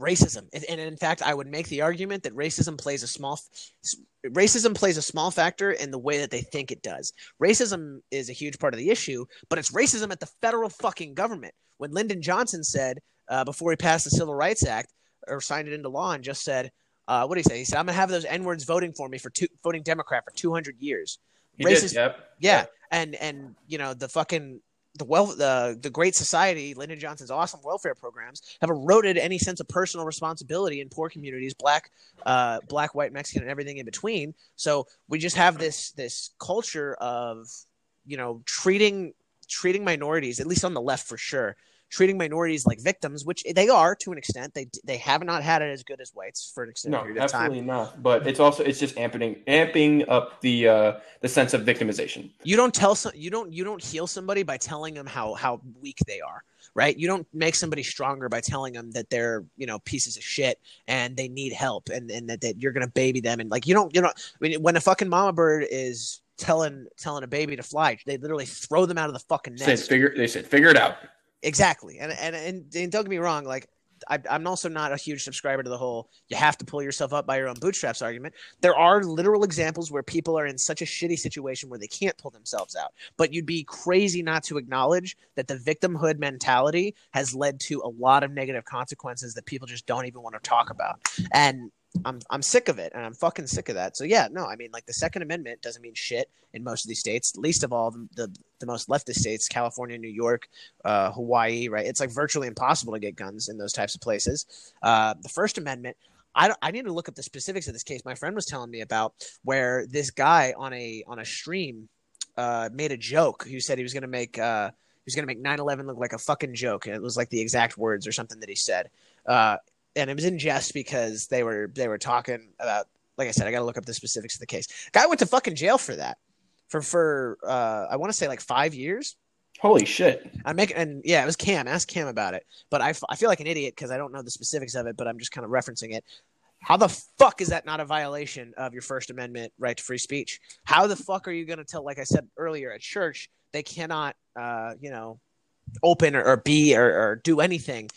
racism. And, and in fact, I would make the argument that racism plays a small racism plays a small factor in the way that they think it does. Racism is a huge part of the issue, but it's racism at the federal fucking government. When Lyndon Johnson said uh, before he passed the Civil Rights Act or signed it into law and just said, uh, what did he say? He said, "I'm gonna have those N words voting for me for two, voting Democrat for 200 years." He Racist- did, yep. Yeah, and and you know the fucking the well the the Great Society, Lyndon Johnson's awesome welfare programs have eroded any sense of personal responsibility in poor communities, black, uh, black, white, Mexican, and everything in between. So we just have this this culture of you know treating treating minorities, at least on the left for sure, treating minorities like victims, which they are to an extent. They they have not had it as good as whites for an extended No, period of time. absolutely not. But it's also it's just amping amping up the uh, the sense of victimization. you don't tell some you don't you don't heal somebody by telling them how how weak they are right you don't make somebody stronger by telling them that they're you know pieces of shit and they need help and and that, that you're gonna baby them and like you don't you know i mean when a fucking mama bird is telling telling a baby to fly they literally throw them out of the fucking Said nest figure they said figure it out. Exactly and and and, and don't get me wrong like I, I'm also not a huge subscriber to the whole you have to pull yourself up by your own bootstraps argument. There are literal examples where people are in such a shitty situation where they can't pull themselves out. But you'd be crazy not to acknowledge that the victimhood mentality has led to a lot of negative consequences that people just don't even want to talk about. And I'm I'm sick of it, and I'm fucking sick of that. So yeah, no, I mean like the Second Amendment doesn't mean shit in most of these states. Least of all the the, the most leftist states, California, New York, uh, Hawaii, right? It's like virtually impossible to get guns in those types of places. Uh, the First Amendment. I, I need to look up the specifics of this case. My friend was telling me about where this guy on a on a stream uh, made a joke. Who said he was going to make uh, he was going to make 9/11 look like a fucking joke, and it was like the exact words or something that he said. Uh, and it was in jest because they were they were talking about. Like I said, I got to look up the specifics of the case. Guy went to fucking jail for that, for for uh, I want to say like five years. Holy shit! I make and yeah, it was Cam. Ask Cam about it. But I, f- I feel like an idiot because I don't know the specifics of it. But I'm just kind of referencing it. How the fuck is that not a violation of your First Amendment right to free speech? How the fuck are you going to tell? Like I said earlier, at church they cannot, uh, you know, open or, or be or, or do anything.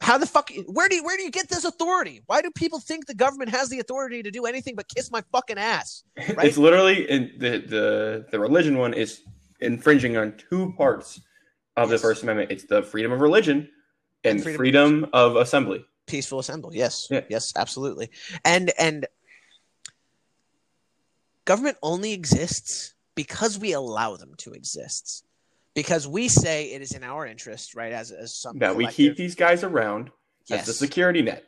How the fuck? Where do you where do you get this authority? Why do people think the government has the authority to do anything but kiss my fucking ass? Right? It's literally in the the the religion one is infringing on two parts of Yes. the First Amendment. It's the freedom of religion and, And freedom freedom, of of assembly. peaceful assembly yes Yeah. yes absolutely and and government only exists because we allow them to exist because we say it is in our interest right as as some That we keep these guys around yes as the security net.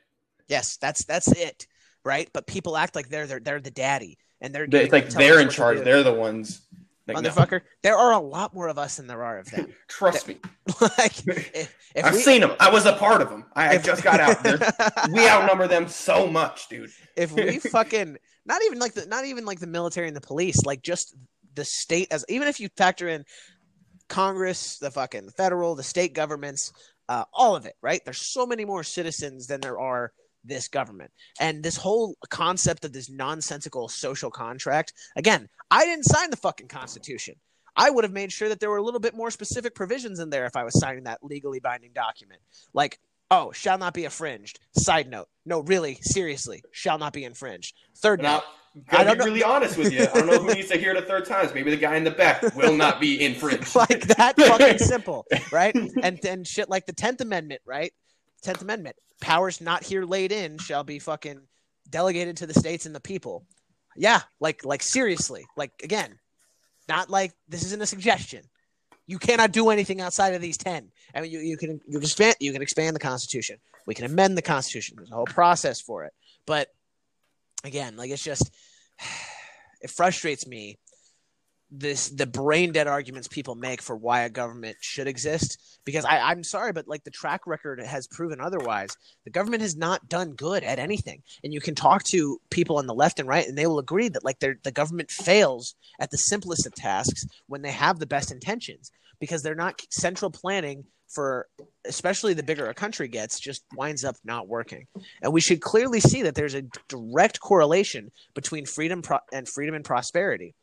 yes that's that's it right but people act like they're they're, they're the daddy and they're It's like they're in charge. They're the ones. Like, no. motherfucker there are a lot more of us than there are of them Trust me. like if, if I've we, seen them. I was a part of them. I if- just got out. They're- we outnumber them so much, dude. if we fucking not even like the not even like the military and the police, like just the state as even if you factor in Congress, the fucking federal, the state governments, uh, all of it, right? There's so many more citizens than there are this government. And this whole concept of this nonsensical social contract, again, I didn't sign the fucking constitution. I would have made sure that there were a little bit more specific provisions in there if I was signing that legally binding document. Like Oh, shall not be infringed. Side note. No, really, seriously, shall not be infringed. Third Now, note. gotta I don't be know- really honest with you. I don't know who needs to hear it a third time. Maybe the guy in the back will not be infringed. like that fucking simple, right? And then shit like the Tenth Amendment, right? Tenth Amendment powers not here laid in shall be fucking delegated to the states and the people. Yeah, like like seriously, like again, not like this isn't a suggestion. You cannot do anything outside of these ten. I mean, you, you can you can expand you can expand the Constitution. We can amend the Constitution. There's a whole process for it. But again, like it's just it frustrates me this the brain dead arguments people make for why a government should exist. Because I, i'm sorry but like the track record has proven otherwise. The government has not done good at anything. And you can talk to people on the left and right and they will agree that like the government fails at the simplest of tasks when they have the best intentions. Because they're not central planning for especially the bigger a country gets just winds up not working. And we should clearly see that there's a direct correlation between freedom pro- and freedom and prosperity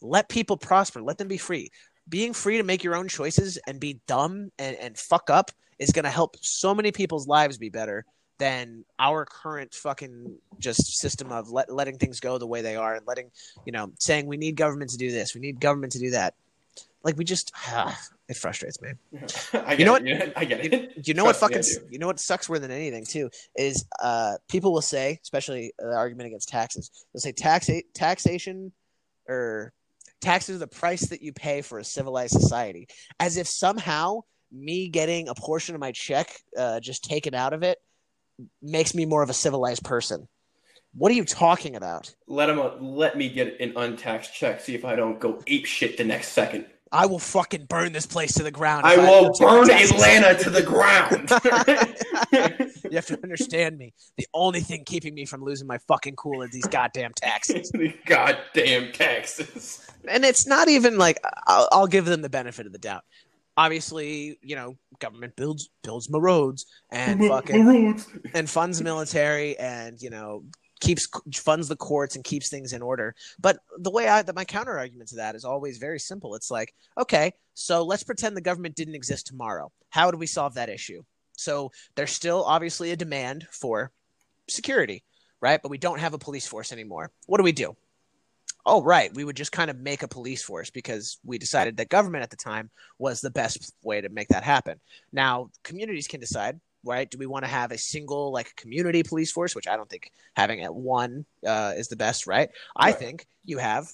let people prosper. Let them be free. Being free to make your own choices and be dumb and, and fuck up is going to help so many people's lives be better than our current fucking just system of let, letting things go the way they are and letting you know saying we need government to do this we need government to do that. Like we just it frustrates me. You know it. I get it. you know what Trust me, fucking you know what sucks more than anything too is uh people will say especially uh, the argument against taxes they'll say tax taxation or taxes are the price that you pay for a civilized society as if somehow me getting a portion of my check uh, just taken out of it makes me more of a civilized person what are you talking about Let him. Let me get an untaxed check. See if I don't go ape shit the next second. i will fucking burn this place to the ground I will my burn. Atlanta to the ground. you have to understand me the only thing keeping me from losing my fucking cool is these goddamn taxes the goddamn taxes. and it's not even like I'll, I'll give them the benefit of the doubt. Obviously, you know, government builds builds more roads and fucking and funds military and you know keeps funds the courts and keeps things in order. But the way I that my counter argument to that is always very simple. It's like, okay, so let's pretend the government didn't exist tomorrow. How do we solve that issue? So there's still obviously a demand for security, right? But we don't have a police force anymore. What do we do? oh right. We would just kind of make a police force because we decided that government at the time was the best way to make that happen. Now communities can decide right? Do we want to have a single like community police force which i don't think having at one uh, is the best right? I think you have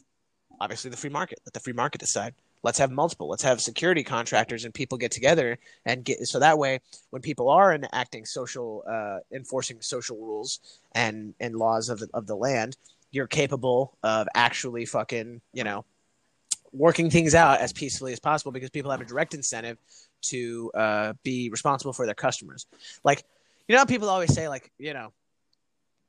obviously the free market. Let the free market decide let's have multiple let's have security contractors and people get together and get so that way when people are enacting social uh, enforcing social rules and and laws of the, of the land you're capable of actually fucking you know working things out as peacefully as possible because people have a direct incentive to uh, be responsible for their customers like you know people always say like you know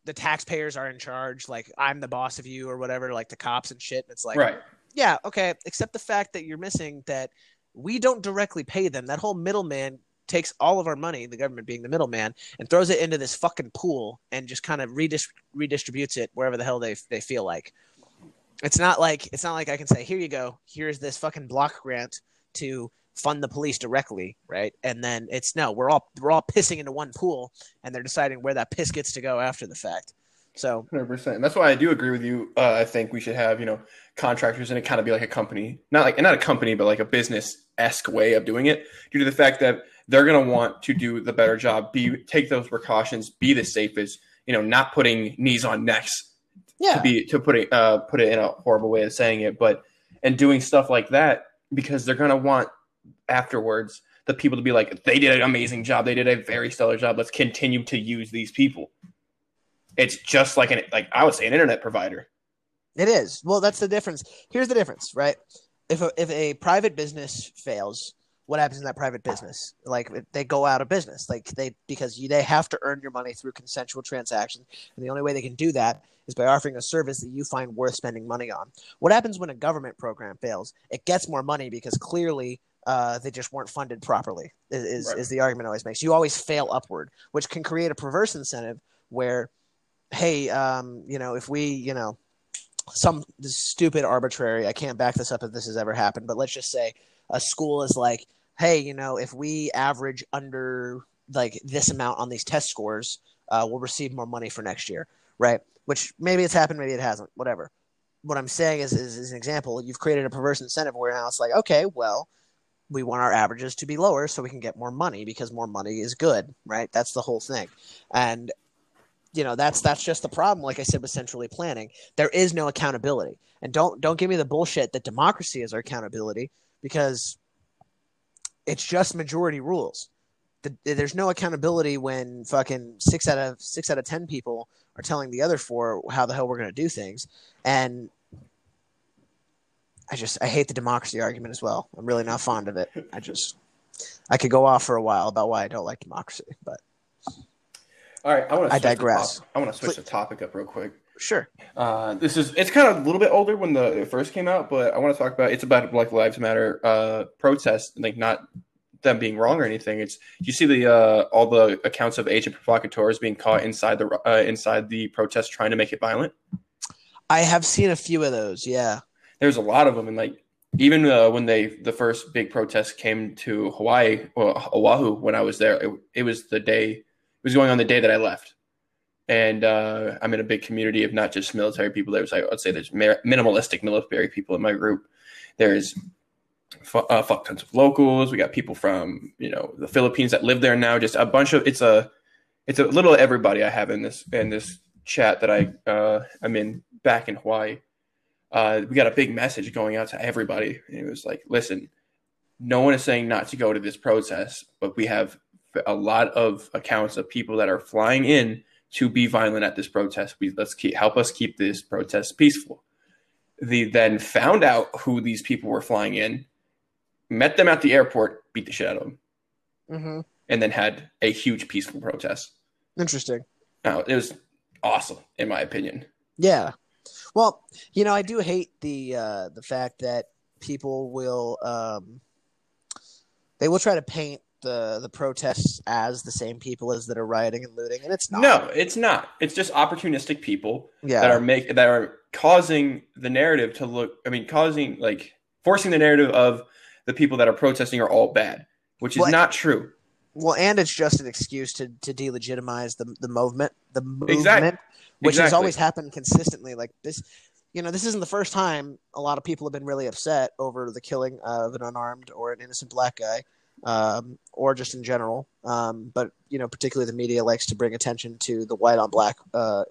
the taxpayers are in charge like i'm the boss of you or whatever like the cops and shit And it's like right. Yeah, okay, except the fact that you're missing that we don't directly pay them. That whole middleman takes all of our money, the government being the middleman, and throws it into this fucking pool and just kind of redis- redistributes it wherever the hell they they feel like. It's not like it's not like I can say, "Here you go. Here's this fucking block grant to fund the police directly," right? And then it's no, we're all we're all pissing into one pool and they're deciding where that piss gets to go after the fact. So, Hundred percent. That's why I do agree with you. Uh, I think we should have you know contractors and it kind of be like a company, not like not a company, but like a business esque way of doing it, due to the fact that they're gonna want to do the better job, be take those precautions, be the safest. You know, not putting knees on necks yeah. to be to put it uh, put it in a horrible way of saying it, but and doing stuff like that because they're gonna want afterwards the people to be like they did an amazing job, they did a very stellar job. Let's continue to use these people. It's just like an like I would say an internet provider. It is. Well, that's the difference. Here's the difference, right? If a, if a private business fails, what happens in that private business? Like they go out of business. Like they because you, they have to earn your money through consensual transactions, and the only way they can do that is by offering a service that you find worth spending money on. What happens when a government program fails? It gets more money because clearly uh, they just weren't funded properly. Is Right. is the argument always makes? You always fail upward, which can create a perverse incentive where, hey, um, you know, if we, you know, some stupid arbitrary i can't back this up if this has ever happened but let's just say a school is like hey you know if we average under like this amount on these test scores uh, will receive more money for next year, right? Which maybe it's happened, maybe it hasn't, whatever. What I'm saying is, is, is an example. You've created a perverse incentive where now it's like, okay, well, we want our averages to be lower so we can get more money because more money is good, right? That's the whole thing. And you know, that's that's just the problem like I said with centrally planning. There is no accountability. And don't don't give me the bullshit that democracy is our accountability because it's just majority rules. The, there's no accountability when fucking 6 out of 6 out of 10 people are telling the other four how the hell we're going to do things. And I just I hate the democracy argument as well. I'm really not fond of it. I just I could go off for a while about why I don't like democracy, but all right, I want to. I digress. I want to switch the topic up real quick. Sure. Uh, this is it's kind of a little bit older when the it first came out, but I want to talk about it's about Black Lives Matter uh, protests, like not them being wrong or anything. It's you see the uh, all the accounts of agent provocateurs being caught inside the uh, inside the protest trying to make it violent. I have seen a few of those. Yeah there's a lot of them, and like even uh, when they the first big protest came to Hawaii or Oahu when I was there, it, it was the day was going on the day that I left, and uh, I'm in a big community of not just military people. There's I'd say there's minimalistic military people in my group. There's uh, fuck tons of locals. We got people from you know the Philippines that live there now. Just a bunch of it's a it's a little everybody I have in this in this chat that I uh, I'm in back in Hawaii uh, we got a big message going out to everybody. And it was like, listen, no one is saying not to go to this protest, but we have a lot of accounts of people that are flying in to be violent at this protest. We let's keep help us keep this protest peaceful. They then found out who these people were flying in, met them at the airport, beat the shit out of them, mm-hmm. and then had a huge peaceful protest. Interesting. Now it was awesome, in my opinion. Yeah, well, you know, I do hate the uh, the fact that people will um, they will try to paint the the protests as the same people as that are rioting and looting, and it's not. No, it's not. It's just opportunistic people yeah. that are make that are causing the narrative to look. I mean, causing like forcing the narrative of the people that are protesting are all bad, which is well, not true. Well, and it's just an excuse to to delegitimize the the movement, the movement, exactly which exactly. has always happened consistently. Like this, you know, this isn't the first time a lot of people have been really upset over the killing of an unarmed or an innocent black guy, um, or just in general. Um, but you know, particularly the media likes to bring attention to the white on black uh,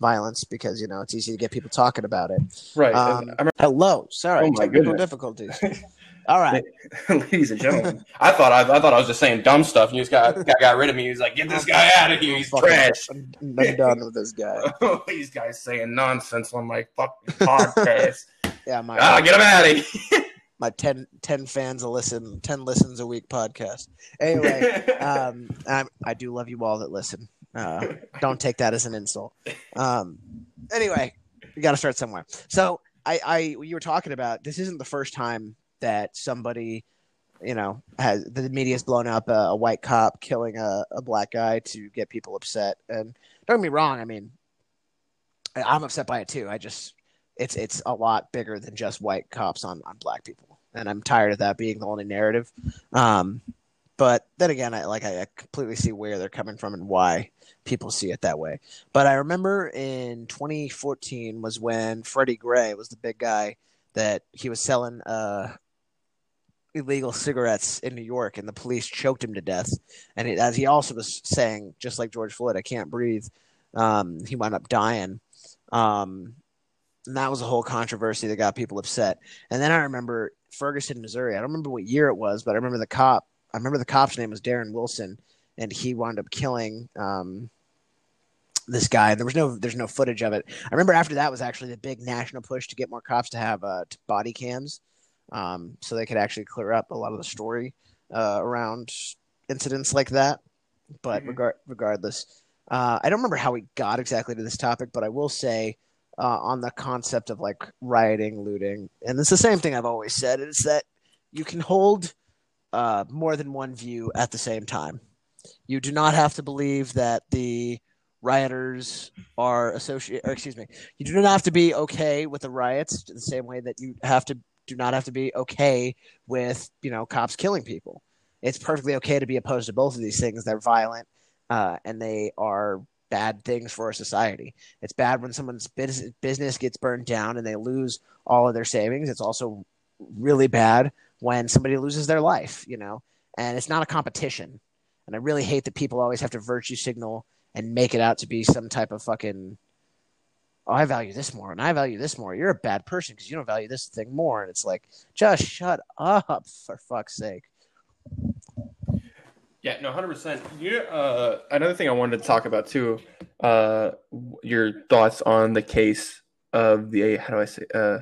violence because you know it's easy to get people talking about it. Right. Um, hello. Sorry, oh technical difficulties. All right, ladies and gentlemen. I thought I, I, thought I was just saying dumb stuff. And you just got got, got rid of me. He was like, "Get this guy out of here. He's trash." I'm, I'm done with this guy. These guys saying nonsense on my fucking podcast. yeah, my ah, get him out of here. My 10, 10 fans a listen, ten listens a week podcast. Anyway, um, I, I do love you all that listen. Uh, don't take that as an insult. Um, anyway, we got to start somewhere. So I, I, you were talking about this isn't the first time that somebody, you know, has the media's blown up a, a white cop killing a, a black guy to get people upset. And don't get me wrong, I mean, I'm upset by it too. I just it's it's a lot bigger than just white cops on on black people, and I'm tired of that being the only narrative. Um, but then again, I like I completely see where they're coming from and why people see it that way. But I remember in 2014 was when Freddie Gray was the big guy that he was selling uh, illegal cigarettes in New York, and the police choked him to death. And it, as he also was saying, just like George Floyd, I can't breathe. Um, he wound up dying. Um, and that was a whole controversy that got people upset. And then I remember Ferguson, Missouri. I don't remember what year it was, but I remember the cop. I remember the cop's name was Darren Wilson, and he wound up killing um, this guy. There was no there's no footage of it. I remember after that was actually the big national push to get more cops to have uh, body cams um, so they could actually clear up a lot of the story uh, around incidents like that. But mm-hmm. regard- regardless, uh, I don't remember how we got exactly to this topic, but I will say uh, on the concept of like rioting, looting, and it's the same thing I've always said is that you can hold uh, more than one view at the same time. You do not have to believe that the rioters are associated, or excuse me, you do not have to be okay with the riots the same way that you have to do not have to be okay with you know cops killing people. it's perfectly okay to be opposed to both of these things. They're violent, uh, and they are bad things for our society. It's bad when someone's business business gets burned down and they lose all of their savings. It's also really bad when somebody loses their life, you know. And it's not a competition. And I really hate that people always have to virtue signal and make it out to be some type of fucking oh, I value this more and I value this more. You're a bad person because you don't value this thing more. And it's like, just shut up for fuck's sake. Yeah, no, hundred percent. You uh, another thing I wanted to talk about too, uh, your thoughts on the case of the how do I say uh,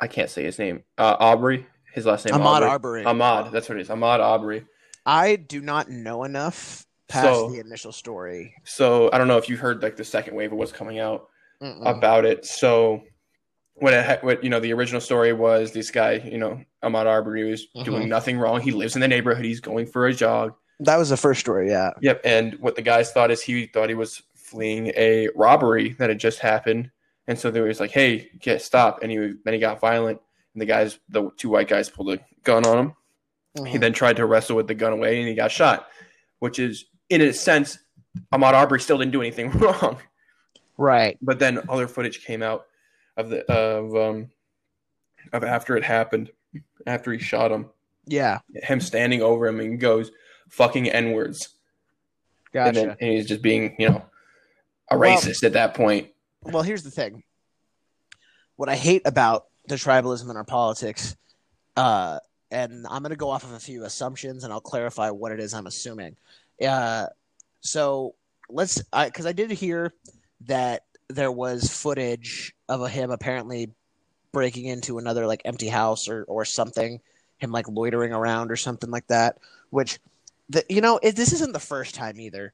I can't say his name. Uh, Aubrey, his last name. Ahmaud Aubrey. Arbery. Ahmaud, that's what it is. Ahmaud Aubrey. I do not know enough past So- the initial story. So I don't know if you heard like the second wave of what's coming out Mm-mm. about it. So what it, ha- what you know the original story was this guy you know Ahmaud Arbery was Mhm. doing nothing wrong. He lives in the neighborhood. He's going for a jog. that was the first story, yeah. Yep. And what the guys thought is he thought he was fleeing a robbery that had just happened, and so they was like, "Hey, get stop!" And he then he got violent, and the guys, the two white guys, pulled a gun on him. He Mhm. then tried to wrestle with the gun away, and he got shot. Which is, in a sense, Ahmaud Arbery still didn't do anything wrong. Right. But then other footage came out of the of um of after it happened, after he shot him, Yeah. him standing over him and goes fucking n words. Gotcha. and then and he's just being you know a Well- racist at that point well, here's the thing. What I hate about the tribalism in our politics, uh, and I'm going to go off of a few assumptions, and I'll clarify what it is I'm assuming. Uh, so let's, because I, did hear that there was footage of him apparently breaking into another like empty house or or something, him like loitering around or something like that. Which, the you know, it, this isn't the first time either.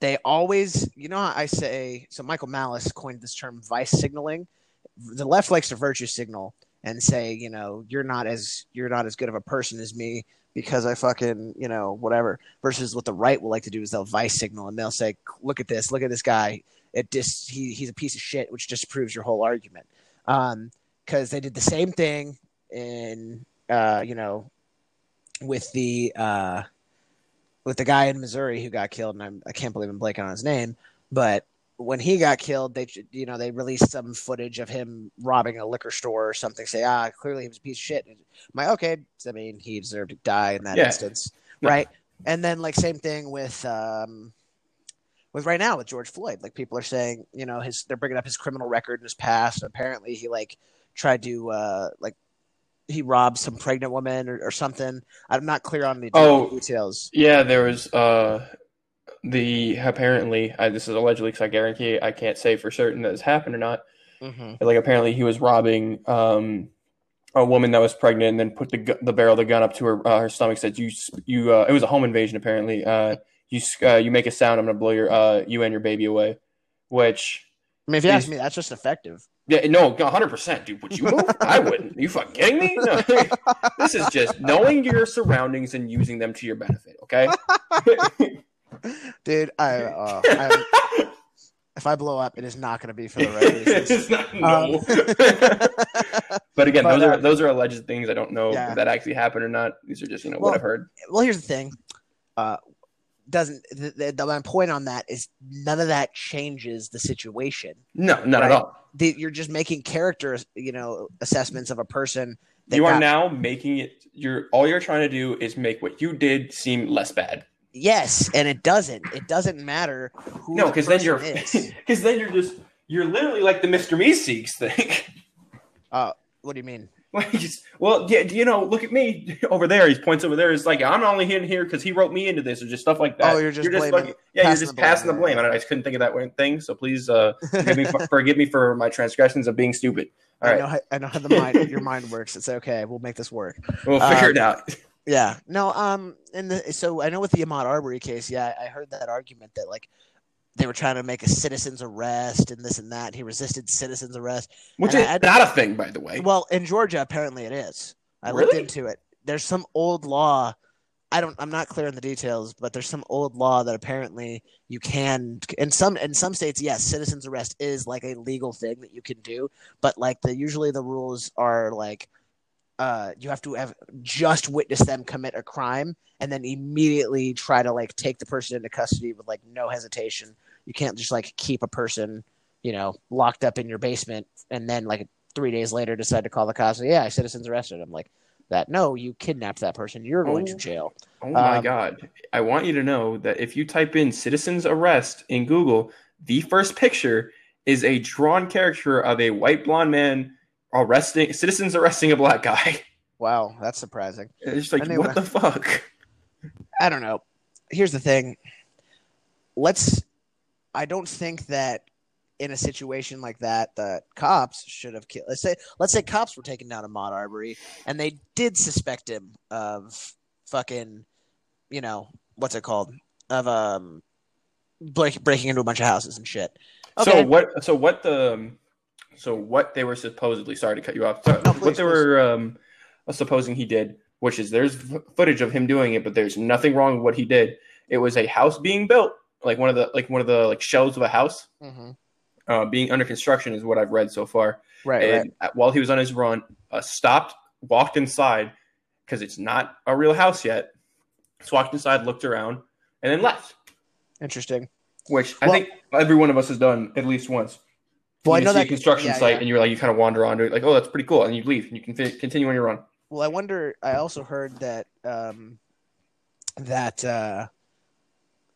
They always you know i say so michael malice coined this term vice signaling? The left likes to virtue signal and say you know you're not as you're not as good of a person as me because i fucking you know whatever versus what the right will like to do is they'll vice signal and they'll say look at this look at this guy. It just, he, he's a piece of shit which disproves your whole argument. Um because they did the same thing in uh you know with the uh with the guy in Missouri who got killed, and I'm, I can't believe I'm blanking on his name, but when he got killed, they you know they released some footage of him robbing a liquor store or something. Say, ah, clearly he was a piece of shit. And I'm like, okay, I mean, he deserved to die in that Yeah. instance, Yeah. right? And then like same thing with um with right now with George Floyd. Like people are saying, you know, his they're bringing up his criminal record in his past. Apparently, he like tried to uh like he robbed some pregnant woman or, or something. I'm not clear on the Oh. details. yeah there was uh the apparently I, this is allegedly because i guarantee i can't say for certain that this happened or not Mm-hmm. like apparently he was robbing um a woman that was pregnant and then put the the barrel of the gun up to her uh, her stomach said you you uh, it was a home invasion apparently uh you uh, you make a sound i'm gonna blow your uh you and your baby away which I mean, if you ask me, that's just effective. Yeah, no, hundred percent, dude. Would you move? I wouldn't. you fucking kidding me? No. this is just knowing your surroundings and using them to your benefit. Okay. Dude, I, uh, I if I blow up, it is not going to be for the right reasons. Not- Um, but again, But, those are uh, those are alleged things. I don't know Yeah. if that actually happened or not. These are just you know Well, what I've heard. well, here's the thing. Uh, doesn't the, the, the my point on that is none of that changes the situation. No, not right. at all. The, you're just making character, you know, assessments of a person. that You are now making it. You're all you're trying to do is make what you did seem less bad. Yes, and it doesn't. It doesn't matter who. No, the because then you're because then you're just you're literally like the Mr. Meeseeks thing. Uh, what do you mean? Like, well, yeah, you know, look at me over there. He points over there. It's like I'm only in here because he wrote me into this, or just stuff like that. Oh, you're just blaming- fucking- yeah, you're just the blame. passing the blame. I, don't, I just couldn't think of that one thing. So please, uh, forgive me, for, forgive me for my transgressions of being stupid. All I right, know. How, I know how the mind, your mind works. It's okay. We'll make this work. we'll figure uh, it out. Yeah. No. Um. And the so I know with the Ahmaud Arbery case, yeah, I heard that argument that like they were trying to make a citizen's arrest and this and that. He resisted citizen's arrest. Which and is I- I- not a thing, by the way. Well, in Georgia, apparently it is. I looked into it. There's some old law. I don't. I'm not clear on the details, but there's some old law that apparently you can. In some in some states, yes, citizen's arrest is like a legal thing that you can do. But like the usually the rules are like uh, you have to have just witnessed them commit a crime and then immediately try to like take the person into custody with like no hesitation. You can't just like keep a person, you know, locked up in your basement and then like three days later decide to call the cops. Yeah, citizens arrested. I'm like that. No, you kidnapped that person. You're going to Oh. jail. Oh my Um, god! I want you to know that if you type in "citizens arrest" in Google, the first picture is a drawn caricature of a white blonde man arresting citizens arresting a black guy. Wow, that's surprising. It's just like Anyway. what the fuck? I don't know. Here's the thing. Let's. I don't think that in a situation like that, the cops should have killed. Let's say, let's say cops were taking down a Ahmaud Arbery, and they did suspect him of fucking, you know, what's it called? Of um, break, breaking into a bunch of houses and shit. So what? So what the? So what they were supposedly? Sorry to cut you off. So No, what please, they were um, supposing he did, which is there's footage of him doing it, but there's nothing wrong with what he did. It was a house being built, like one of the like one of the like shells of a house hmm uh, being under construction is what I've read so far. Right, right. and at- while he was on his run, uh, stopped, walked inside because it's not a real house yet. Just walked inside, looked around, and then left. Interesting. Which I think every one of us has done at least once. Well, I know see that a construction yeah, site, yeah. and you're like, you kind of wander onto it, like, oh, that's pretty cool, and you leave, and you can fi- continue on your run. Well, I wonder. I also heard that um, that uh,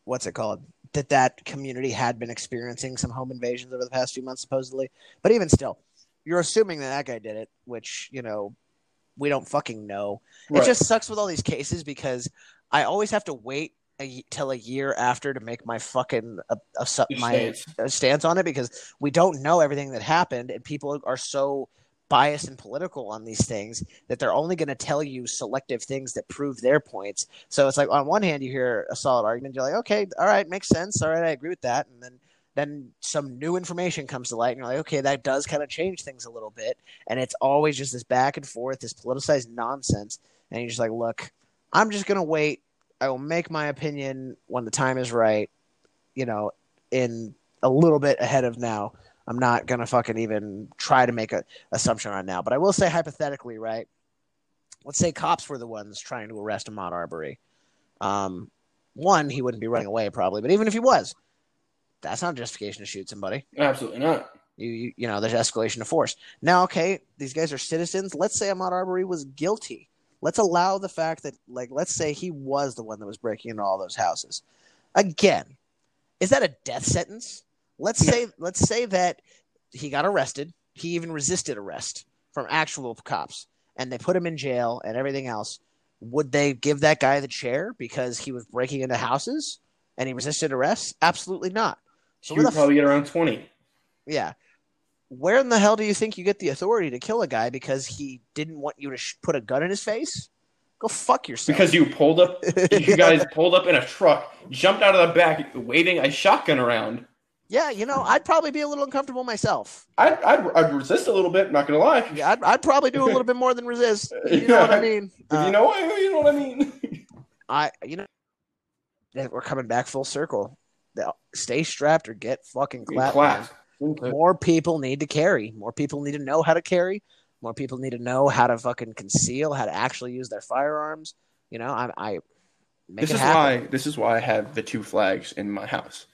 what's it called? That that community had been experiencing some home invasions over the past few months, supposedly. But even still, you're assuming that that guy did it, which you know we don't fucking know. It just sucks with all these cases because I always have to wait a, till a year after to make my fucking uh, uh, my stance. uh, stance on it because we don't know everything that happened and people are so biased and political on these things that they're only going to tell you selective things that prove their points. So it's like on one hand you hear a solid argument, you're like, okay, all right, makes sense, all right, I agree with that, and then then some new information comes to light, and you're like, okay, that does kind of change things a little bit, and it's always just this back and forth, this politicized nonsense, and you're just like, look, I'm just gonna wait. I will make my opinion when the time is right. You know, in a little bit ahead of now. I'm not gonna fucking even try to make a assumption on now, but I will say hypothetically, right? Let's say cops were the ones trying to arrest Ahmaud Arbery. Um, one, he wouldn't be running away probably, but even if he was, that's not justification to shoot somebody. Absolutely not. You, you, you know, there's escalation of force. Now, okay, these guys are citizens. Let's say Ahmaud Arbery was guilty. Let's allow the fact that, like, let's say he was the one that was breaking into all those houses. Again, is that a death sentence? Let's No. say, let's say that he got arrested. He even resisted arrest from actual cops, and they put him in jail and everything else. Would they give that guy the chair because he was breaking into houses and he resisted arrest? Absolutely not. So He where would the probably get around 20. yeah. Where in the hell do you think you get the authority to kill a guy because he didn't want you to sh- put a gun in his face? Go fuck yourself. Because you pulled up, you guys pulled up in a truck, jumped out of the back, waving a shotgun around. Yeah, you know, I'd probably be a little uncomfortable myself. I'd, I'd, I'd resist a little bit, not gonna lie. Yeah, I'd, I'd probably do a little bit more than resist. You know what I mean? Uh, you know what you know what I mean. I you know we're coming back full circle. Stay strapped or get fucking clapped. More people need to carry. More people need to know how to carry. More people need to know how to fucking conceal, how to actually use their firearms. You know, I, I make This is happen. why this is why I have the two flags in my house.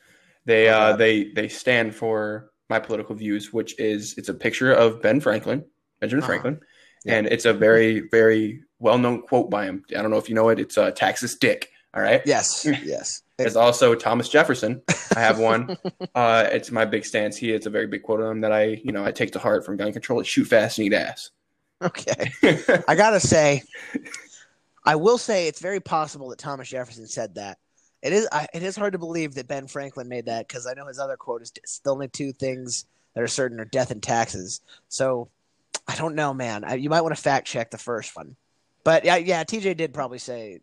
They uh they they stand for my political views, which is it's a picture of Ben Franklin, Benjamin Uh-huh. Franklin, Yeah. and it's a very very well known quote by him. I don't know if you know it. It's uh, "Texas Dick." All right. Yes, yes. There's also Thomas Jefferson. I have one. uh, it's my big stance. He it's a very big quote of him that I you know I take to heart from gun control. It's shoot fast and eat ass. Okay. I gotta say, I will say it's very possible that Thomas Jefferson said that. It is. I, it is hard to believe that Ben Franklin made that because I know his other quote is the only two things that are certain are death and taxes. So I don't know, man. I, you might want to fact check the first one. But yeah, yeah, TJ did probably say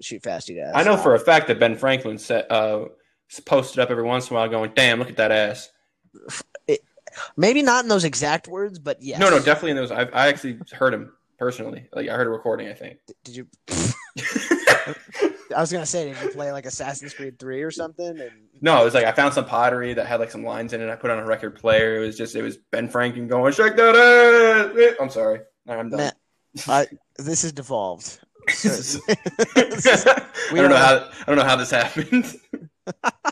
shoot fast, eat ass. I know for a fact that Ben Franklin set, uh, posted up every once in a while, going, "Damn, look at that ass." maybe not in those exact words, but yes. No, no, definitely in those. I, I actually heard him personally. Like I heard a recording. I think. Did you? I was gonna say, did you play like Assassin's Creed Three or something? And no, it was like I found some pottery that had like some lines in it. I put on a record player. It was just it was Ben Franklin going, "Check that out. I'm sorry. Right, I'm done. I, this is devolved. Is- I don't know how I don't know how this happened.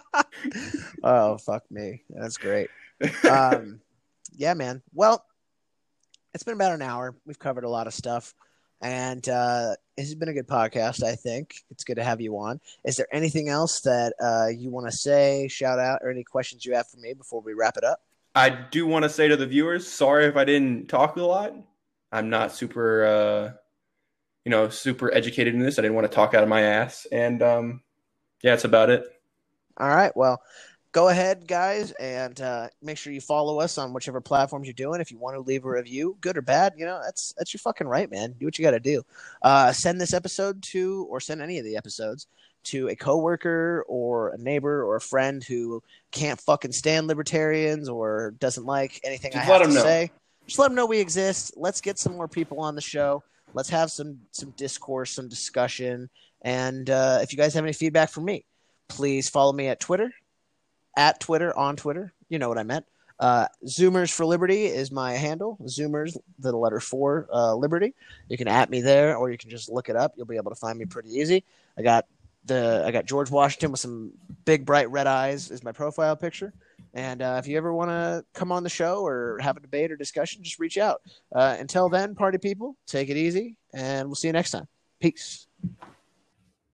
oh fuck me, that's great. Um, yeah, man. Well, it's been about an hour. We've covered a lot of stuff, and uh, this has been a good podcast. I think it's good to have you on. Is there anything else that uh, you want to say, shout out, or any questions you have for me before we wrap it up? I do want to say to the viewers, sorry if I didn't talk a lot. I'm not super, uh, you know, super educated in this. I didn't want to talk out of my ass, and um, yeah, that's about it. All right. Well, go ahead, guys, and uh, make sure you follow us on whichever platforms you're doing. If you want to leave a review, good or bad, you know that's that's your fucking right, man. Do what you got to do. Uh, send this episode to, or send any of the episodes to a coworker or a neighbor or a friend who can't fucking stand libertarians or doesn't like anything Just I have to know. say. Just let them know we exist. Let's get some more people on the show. Let's have some some discourse, some discussion, and uh, if you guys have any feedback for me, please follow me at Twitter, at Twitter on Twitter. You know what I meant. Uh, Zoomers for Liberty is my handle. Zoomers, the letter for uh, Liberty. You can at me there, or you can just look it up. You'll be able to find me pretty easy. I got the I got George Washington with some big bright red eyes is my profile picture. And uh, if you ever want to come on the show or have a debate or discussion, just reach out. Uh, until then, party people, take it easy, and we'll see you next time. Peace.